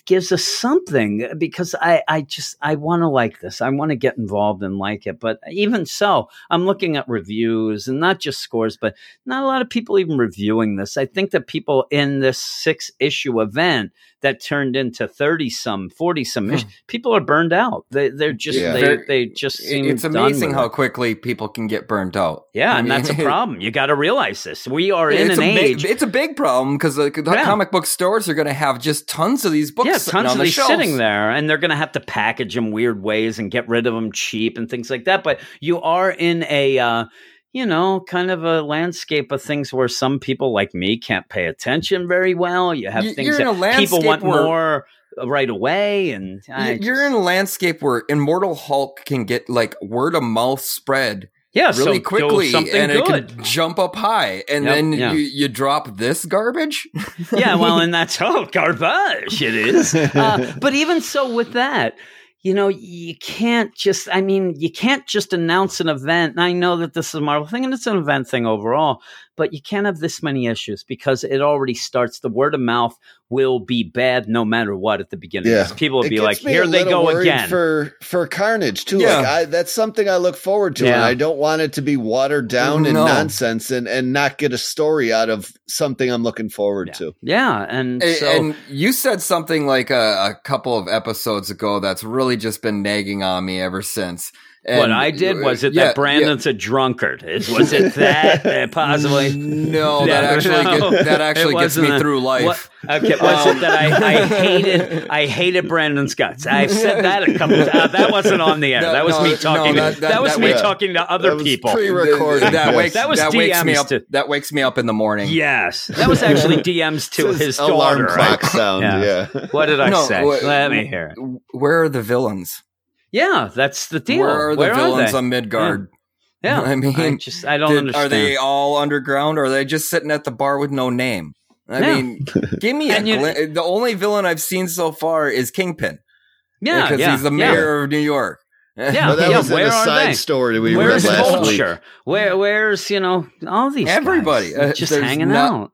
gives us something uh, because I, I just I want to like this. I want to get involved and like it. But even so, I'm looking at reviews and not just scores, but not a lot of people even reviewing this. I think that people in this six issue event that turned into 30 some 40 some mission people are burned out they, they're just Yeah. they, Very- they just seem it's done amazing with how it. quickly people can get burned out. yeah I and that's a problem you got to realize this we are in it's an a age Big, it's a big problem because the, the Yeah. comic book stores are going to have just tons of these books yeah, sitting tons on of the these shelves. sitting there, and they're going to have to package them weird ways and get rid of them cheap and things like that. But you are in a, uh, you know, kind of a landscape of things where some people like me can't pay attention very well. You have You- things you're in that people want where- more uh, right away, and I You- You're just- in a landscape where Immortal Hulk can get like word of mouth spread yeah, really do quickly, and good. it can jump up high, and Yep, then yeah. you, you drop this garbage. yeah, well, and that's oh garbage it is. Uh, but even so, with that, you know, you can't just. I mean, you can't just announce an event. And I know that this is a Marvel thing, and it's an event thing overall. But you can't have this many issues because it already starts. The word of mouth will be bad no matter what at the beginning. Yeah. 'Cause People will It be like, "Here they go again." for for Carnage too. Yeah. Like I, that's something I look forward to, Yeah. and I don't want it to be watered down and No. nonsense, and and not get a story out of something I'm looking forward yeah. to. yeah, and A- so and you said something like a, a couple of episodes ago that's really just been nagging on me ever since. And, what I did was it yeah, that Brandon's a drunkard? Is was it that uh, possibly? No, that actually no, get, that actually gets me a- through life. What, okay, was Um, it that I, I hated I hated Brandon's guts? I've said that a couple. Uh, that wasn't on the air. No, that was no, me no, talking. that- that, that- was that me was- talking to other that was people. pre-recorded. that wakes That was that wakes me up. to- that wakes me up in the morning. yes, that was actually DMs to This is his alarm clock right? sound. Yeah. Yeah. What did I No, say? wh- Let me hear it. Where are the villains? Yeah, that's the deal. Where are the Where villains they? on Midgard? Yeah, I mean, I just I don't Did- understand. Are they all underground, or are they just sitting at the bar with no name? I Yeah. mean, give me a And you- glim- The only villain I've seen so far is Kingpin. yeah, because yeah, he's the yeah. mayor of New York. Yeah, Well, that yeah, was in where a are side they? story we Where's read last week. Vulture? Where, where's you know all these guys? Everybody. Uh, just hanging not- out?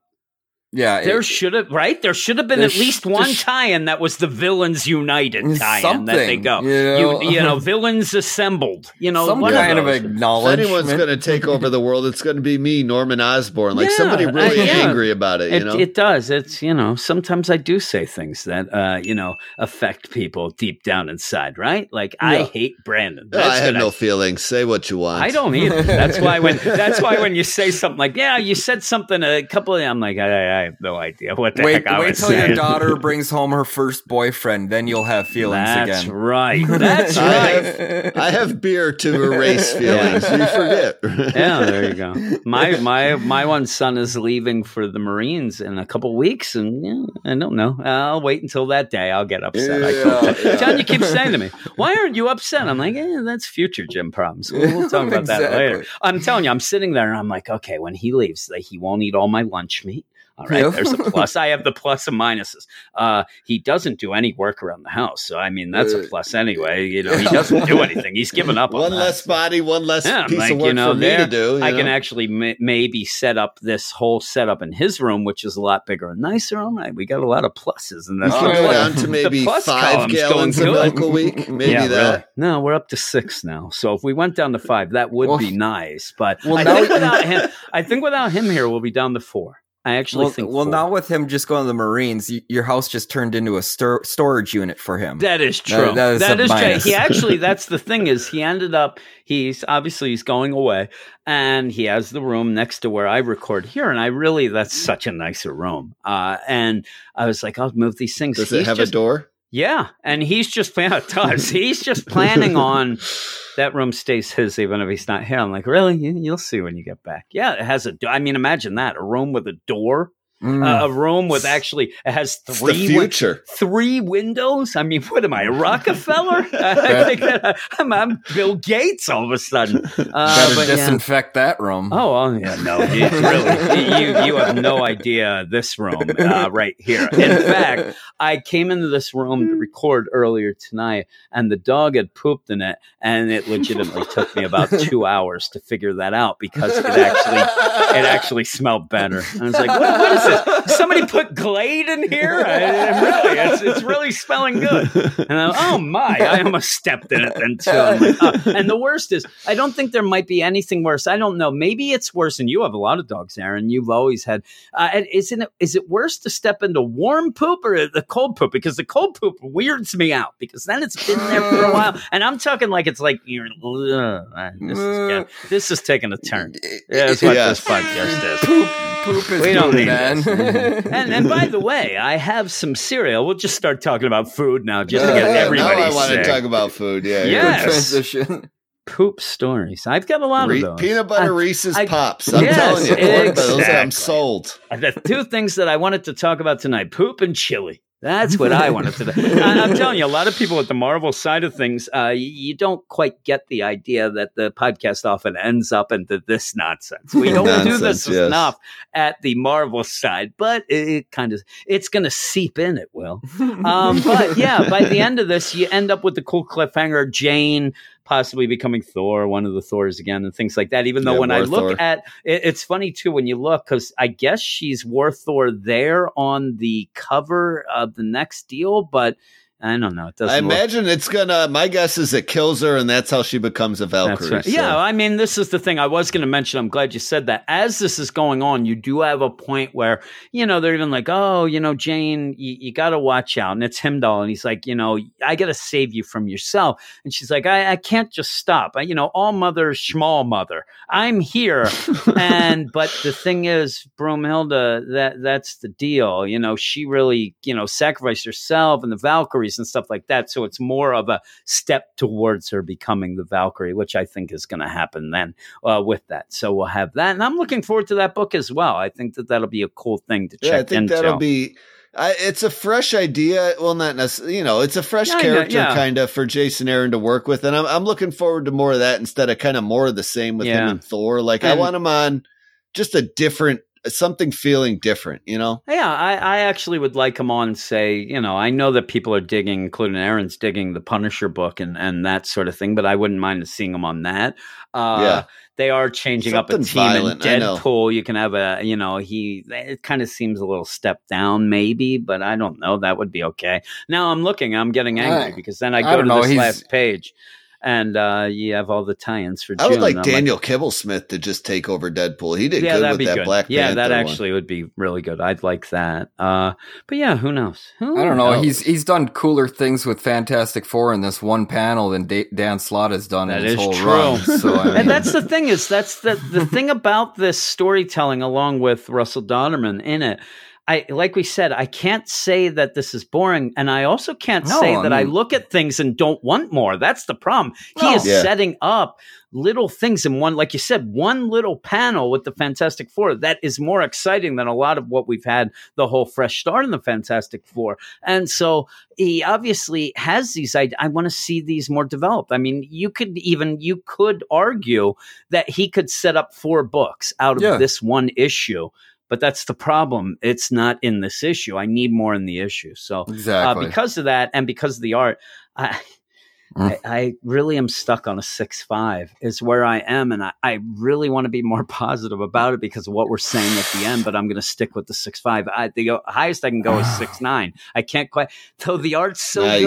Yeah, There should have right. There should have been at least sh- one sh- tie-in that was the villains united tie-in that they go. you know? You, you know, villains assembled. You know, some one kind of those. If acknowledgement. anyone's going to take over the world, it's going to be me, Norman Osborn. Like Yeah, somebody really I- yeah. angry about it. You It, know, it does. It's you know. Sometimes I do say things that uh, you know affect people deep down inside. Right? Like I hate Brandon. No, That's I have what no feelings. Say what you want. I don't either. That's why when that's why when you say something like, "Yeah, you said something," a couple of I'm like, I, I have no idea what the wait, heck I wait was till saying. your daughter brings home her first boyfriend, then you'll have feelings That's again. That's right. That's right. I have beer to erase feelings. You forget. yeah, there you go. My my my one son is leaving for the Marines in a couple weeks, and yeah, I don't know. I'll wait until that day. I'll get upset. I Yeah, told yeah. John, you keep saying to me, "Why aren't you upset?" I'm like, eh, "That's future Jim problems. We'll, we'll talk about that later." I'm telling you, I'm sitting there, and I'm like, "Okay, when he leaves, like, he won't eat all my lunch meat." All right, Yeah. there's a plus. I have the plus and minuses. Uh, he doesn't do any work around the house, so I mean that's a Uh, plus anyway. You know, he doesn't do anything. He's given up on one that. less body, one less Yeah, piece like, of work you know, for me to do. you I can actually ma- maybe set up this whole setup in his room, which is a lot bigger and nicer. I'm we got a lot of pluses You this. Oh, go down to maybe five gallons of milk a week. Maybe yeah, that. really. No, we're up to six now. So if we went down to five, that would Well- be nice. But Well, I think without him, I think without him here, we'll be down to four. I actually Well, think. well four. now with him just going to the Marines, y- your house just turned into a stor- storage unit for him. That is true. That- that is that a is true. He actually, that's the thing is he ended up, he's obviously he's going away and he has the room next to where I record here. And I really, that's such a nicer room. Uh, and I was like, I'll move these things. Does He's it have just, a door? Yeah. And he's just, yeah, it does. he's just planning on that room stays his even if he's not here. I'm like, really? You, you'll see when you get back. Yeah. It has a, do- I mean, imagine that a room with a door, Mm. uh, a room with actually, it has three win- future. three windows. I mean, what am I, a Rockefeller? I think that I'm, I'm Bill Gates all of a sudden. Uh, Better but yeah. disinfect that room. Oh, well, yeah, no, you, really, you you have no idea this room uh, right here. In fact, I came into this room to record earlier tonight, and the dog had pooped in it, and it legitimately took me about two hours to figure that out because it actually it actually smelled better. I was like, what, what is this? Somebody put Glade in here? I, really, it's, it's really spelling good. And I, oh my, I almost stepped in it then too. Like, oh. And the worst is, I don't think there might be anything worse. I don't know. Maybe it's worse, and you have a lot of dogs, Aaron. You've always had. Uh, isn't it? Is it worse to step into warm poop or the cold poop? Because the cold poop weirds me out because then it's been there for a while, and I'm talking like it's like you're. this is getting- this is taking a turn. Yeah, that's what Yeah. this podcast is. poop, poop is We don't need man. And, and by the way, I have some cereal. We'll just start talking about food now, just to get yeah, everybody now I want to talk about food. Yeah, Yeah. yeah. Good Yes. transition. Poop stories. I've got a lot Re- of those. peanut butter I- Reese's I- pops. I'm Yes, telling you, those- those- I'm exactly. sold. the two things that I wanted to talk about tonight: poop and chili. That's what I wanted to do. I'm telling you, a lot of people at the Marvel side of things, uh, you, don't quite get the idea that the podcast often ends up into this nonsense. We don't do this yes. enough at the Marvel side, but it, it kind of it's going to seep in. It will. Um, but yeah, by the end of this, you end up with the cool cliffhanger: Jane possibly becoming Thor, one of the Thors again, and things like that. Even though Yeah, when I look Thor. at it, it's funny too when you look because I guess she's War Thor there on the cover of the next deal, but I don't know. It doesn't. I look- imagine it's gonna. My guess is it kills her, and that's how she becomes a Valkyrie. right. so- Yeah, I mean, this is the thing I was going to mention. I'm glad you said that. As this is going on, you do have a point where, you know, they're even like, oh, you know, Jane, you, you got to watch out. And it's Heimdall. And he's like, you know, I got to save you from yourself. And she's like, I, I can't just stop. I, you know, all mother, schmall mother. I'm here. and, but the thing is, Broomhilda, that, that's the deal. You know, she really, you know, sacrificed herself and the Valkyries and stuff like that. So it's more of a, step towards her becoming the Valkyrie, which I think is going to happen then uh, with that. So we'll have that, and I'm looking forward to that book as well. I think that that'll be a cool thing to check yeah. I think into. that'll be. I, it's a fresh idea. Well, not necessarily. You know, it's a fresh Yeah, character yeah. kind of for Jason Aaron to work with, and I'm I'm looking forward to more of that instead of kind of more of the same with Yeah. him and Thor. Like I want him on just a different something feeling different. You know. Yeah, I, I actually would like him on and say, you know, I know that people are digging, including Aaron's digging the Punisher book and, and that sort of thing, but I wouldn't mind seeing him on that. Uh, Yeah. They are changing up a team violent, I in. Deadpool. You can have a, you know, he, it kind of seems a little step down, maybe, but I don't know. That would be okay. Now I'm looking, I'm getting angry I- because then I I go to know, this last page and uh, you have all the tie-ins for I would June. like I'm Daniel Kibblesmith to just take over Deadpool. He did yeah, good that'd with be that good. Black yeah, that Panther one. actually would be really good. I'd like that. Uh, but yeah, who knows? Who I don't know. He's he's done cooler things with Fantastic Four in this one panel than Da- Dan Slott has done That in his whole true. run. So I mean, and that's the thing is that's the the thing about this storytelling along with Russell Dauterman in it. I like we said, I can't say that this is boring, and I also can't No, say I that I look at things and don't want more. That's the problem. He is Yeah. setting up little things in one, like you said, one little panel with the Fantastic Four that is more exciting than a lot of what we've had the whole fresh start in the Fantastic Four. And so he obviously has these ideas. I want to see these more developed. I mean, you could even you could argue that he could set up four books out of Yeah. this one issue. But that's the problem. It's not in this issue. I need more in the issue. So uh, because of that and because of the art, I. I, I really am stuck on a six five is where I am, and I, I really want to be more positive about it because of what we're saying at the end. But I'm going to stick with the six five. I, the uh, highest I can go is six nine. I can't quite. Though the art's so Nice.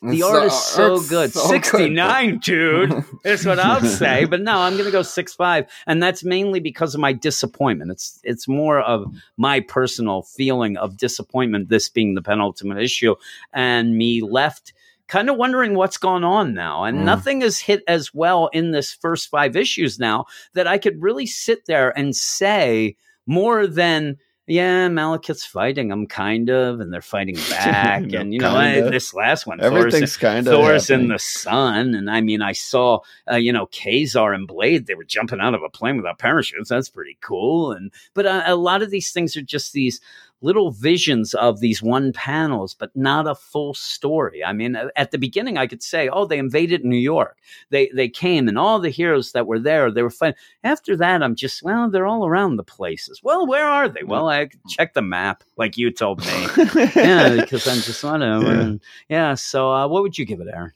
good, the It's art so- is so good. so. Sixty nine, dude. is what I'll say. But no, I'm going to go six five, and that's mainly because of my disappointment. It's it's more of my personal feeling of disappointment. This being the penultimate issue, and me left kind of wondering what's gone on now. And Mm. nothing has hit as well in this first five issues now that I could really sit there and say more than. Yeah, Malekith's fighting them, kind of, and they're fighting back, No, and you know kinda. this last one, Thor's- Everything's kind of Thor's in the sun, and I mean, I saw, uh, you know, Ka-Zar and Blade. They were jumping out of a plane without parachutes. That's pretty cool. And but uh, a lot of these things are just these little visions of these one panels, but not a full story. I mean, at the beginning, I could say, "Oh, they invaded New York. They they came, and all the heroes that were there, they were fighting." After that, I'm just, well, they're all around the places. Well, where are they? Well, I check the map, like you told me. yeah, because I'm just whatever. Yeah. And yeah. So, uh, what would you give it, Aaron?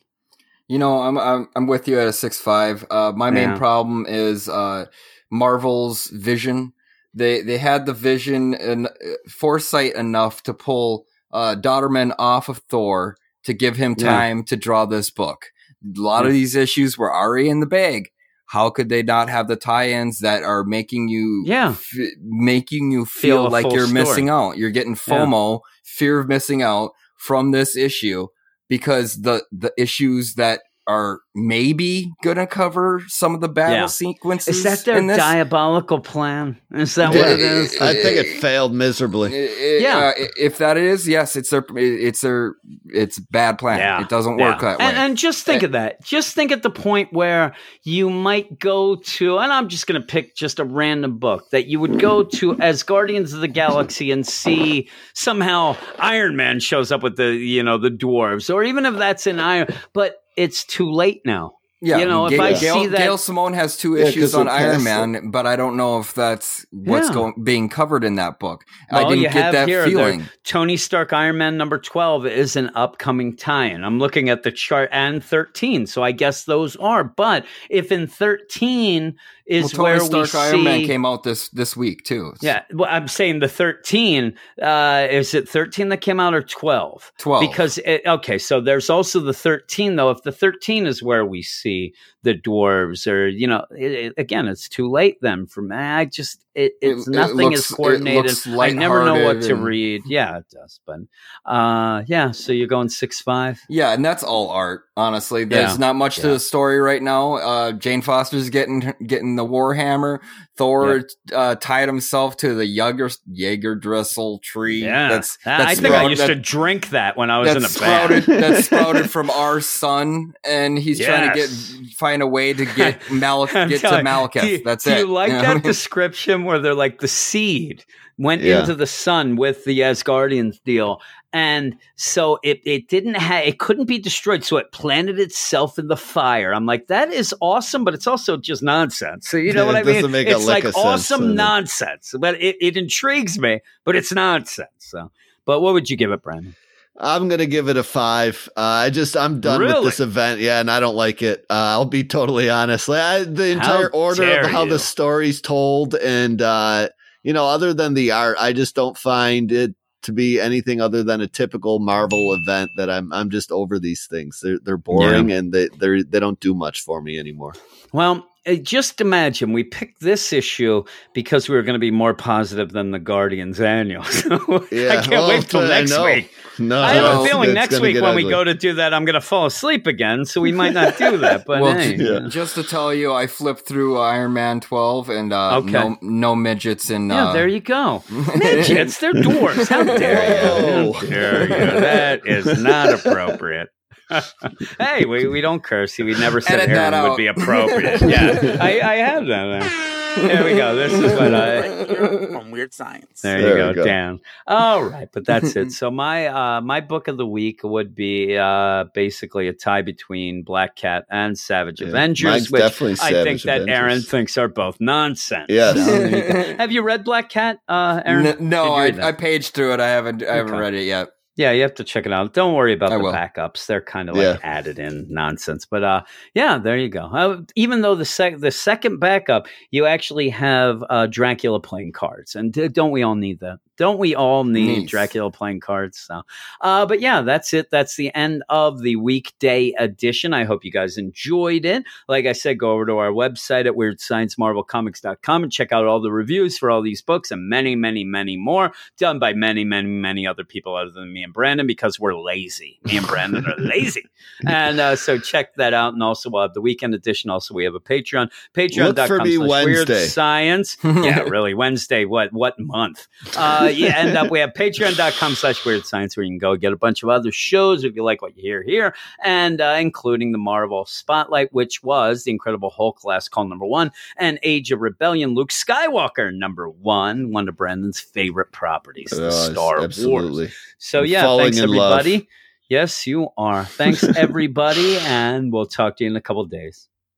You know, I'm I'm I'm with you at a six five. Uh, my main Yeah. problem is uh, Marvel's vision. They they had the vision and foresight enough to pull uh, Dauterman off of Thor to give him Yeah. time to draw this book. A lot of these issues were already in the bag. How could they not have the tie-ins that are making you Yeah. f- making you Feel feel, like you're story. missing out? You're getting Yeah. FOMO, fear of missing out from this issue because the the issues that are maybe gonna cover some of the battle Yeah. sequences. Is that their in this. diabolical plan? Is that Yeah, what it is? I think it failed miserably. yeah, if that is, yes, it's their, it's their, it's bad plan. Yeah. It doesn't work Yeah. that way. And, and just think Eh. of that. Just think at the point where you might go to, and I'm just going to pick just a random book that you would go to as Guardians of the Galaxy and see somehow Iron Man shows up with the, you know, the dwarves, or even if that's in Iron, but it's too late now. yeah, you know, if I Gail, see that- Gail Simone has two Yeah, on Iron past- Man, but I don't know if that's what's Yeah. going being covered in that book. I Well, you didn't get have that here the feeling. Tony Stark Iron Man number 12 is an upcoming tie-in. I'm looking at the chart and 13, so I guess those are. But if in 13 Well, is Tony where Stark we Iron see Man came out this this week too. Yeah, well, I'm saying the 13. Uh, is it 13 that came out or 12? 12. Because it, okay, so there's also the 13 though. If the 13 is where we see the dwarves, or you know, it, again, it's too late then for me. I just it, it's It- nothing looks- is coordinated. I never know what to and- read. Yeah, it does, but uh, yeah. So you're going six five. Yeah, and that's all art. Honestly, there's Yeah. not much to the story right now. Uh, Jane Foster's getting getting the Warhammer. Thor uh, tied himself to the Jaeger Jaeger Dressel tree. Yeah, that's, I that's think I used that- to drink that when I was in that's a band. sprouted. that's sprouted from our sun, and he's trying to get find a way to get Malek I'm get to telling- Malekith. Do you, that's do it. you like know? that description where they're like the seed went Yeah. into the sun with the Asgardians deal, and so it it didn't have it couldn't be destroyed, so it planted itself in the fire. I'm like, that is awesome, but it's also just nonsense. So you know Yeah, what I mean? it's like of sense, awesome does nonsense, but it, it intrigues me, but it's nonsense. So, but what would you give it, Brandon? I'm gonna give it a five. Uh, I just I'm done Really? with this event. Yeah, and I don't like it. Uh, I'll be totally honest. I, the entire order of how you. the story's told, and uh, you know, other than the art, I just don't find it to be anything other than a typical Marvel event. That I'm I'm just over these things. They're they're boring and they they they don't do much for me anymore. Well, just imagine we picked this issue because we were going to be more positive than the Guardians annual. So Yeah, I can't well, wait till next know. week. No, I have no, a feeling it's next week get when we go to do that, I'm going to fall asleep again. So we might not do that. But well, hey, yeah. just to tell you, I flipped through Iron Man 12 and uh, Okay. no no midgets in. yeah, uh, there you go. Midgets, they're dwarves. How dare you? How dare you? That is not appropriate. hey, we, we don't curse. We never said Edit that heroin would be appropriate. Yeah, I, I had that. There. There we go. This is what I. from Weird Science. There, There you you go, go. Dan. All right, but that's it. So my uh, my book of the week would be uh, basically a tie between Black Cat and Savage Yeah, Avengers, mine's which definitely I think Savage that Aaron thinks are both nonsense. Yes. So there you go. Have you read Black Cat, uh, Aaron? N- no, I. I paged through it. I haven't I haven't Okay. read it yet. Yeah, you have to check it out. Don't worry about I the will. backups; they're kind of Yeah. like added in nonsense. But uh, yeah, there you go. Uh, even though the sec- the second backup, you actually have uh, Dracula playing cards, and d- don't we all need that? Don't we all need Nice. Dracula playing cards? So, uh, but yeah, that's it. That's the end of the weekday edition. I hope you guys enjoyed it. Like I said, go over to our website at weirdsciencemarvelcomics.com and check out all the reviews for all these books and many, many, many more done by many, many, many other people other than me and Brandon because we're lazy. Me and Brandon are lazy. And uh, so check that out. And also, we'll have the weekend edition. Also, we have a Patreon. Patreon.com for me slash weird science. yeah, really. Wednesday. What what month? Uh, yeah, end up we have patreon.com slash weird science where you can go get a bunch of other shows if you like what you hear here, and uh, including the Marvel Spotlight, which was the Incredible Hulk last call number one, and Age of Rebellion Luke Skywalker number one, one of Brandon's favorite properties, the Oh, Star Wars. absolutely. So I'm yeah, thanks in love. everybody. Yes, you are. Thanks everybody, and we'll talk to you in a couple days.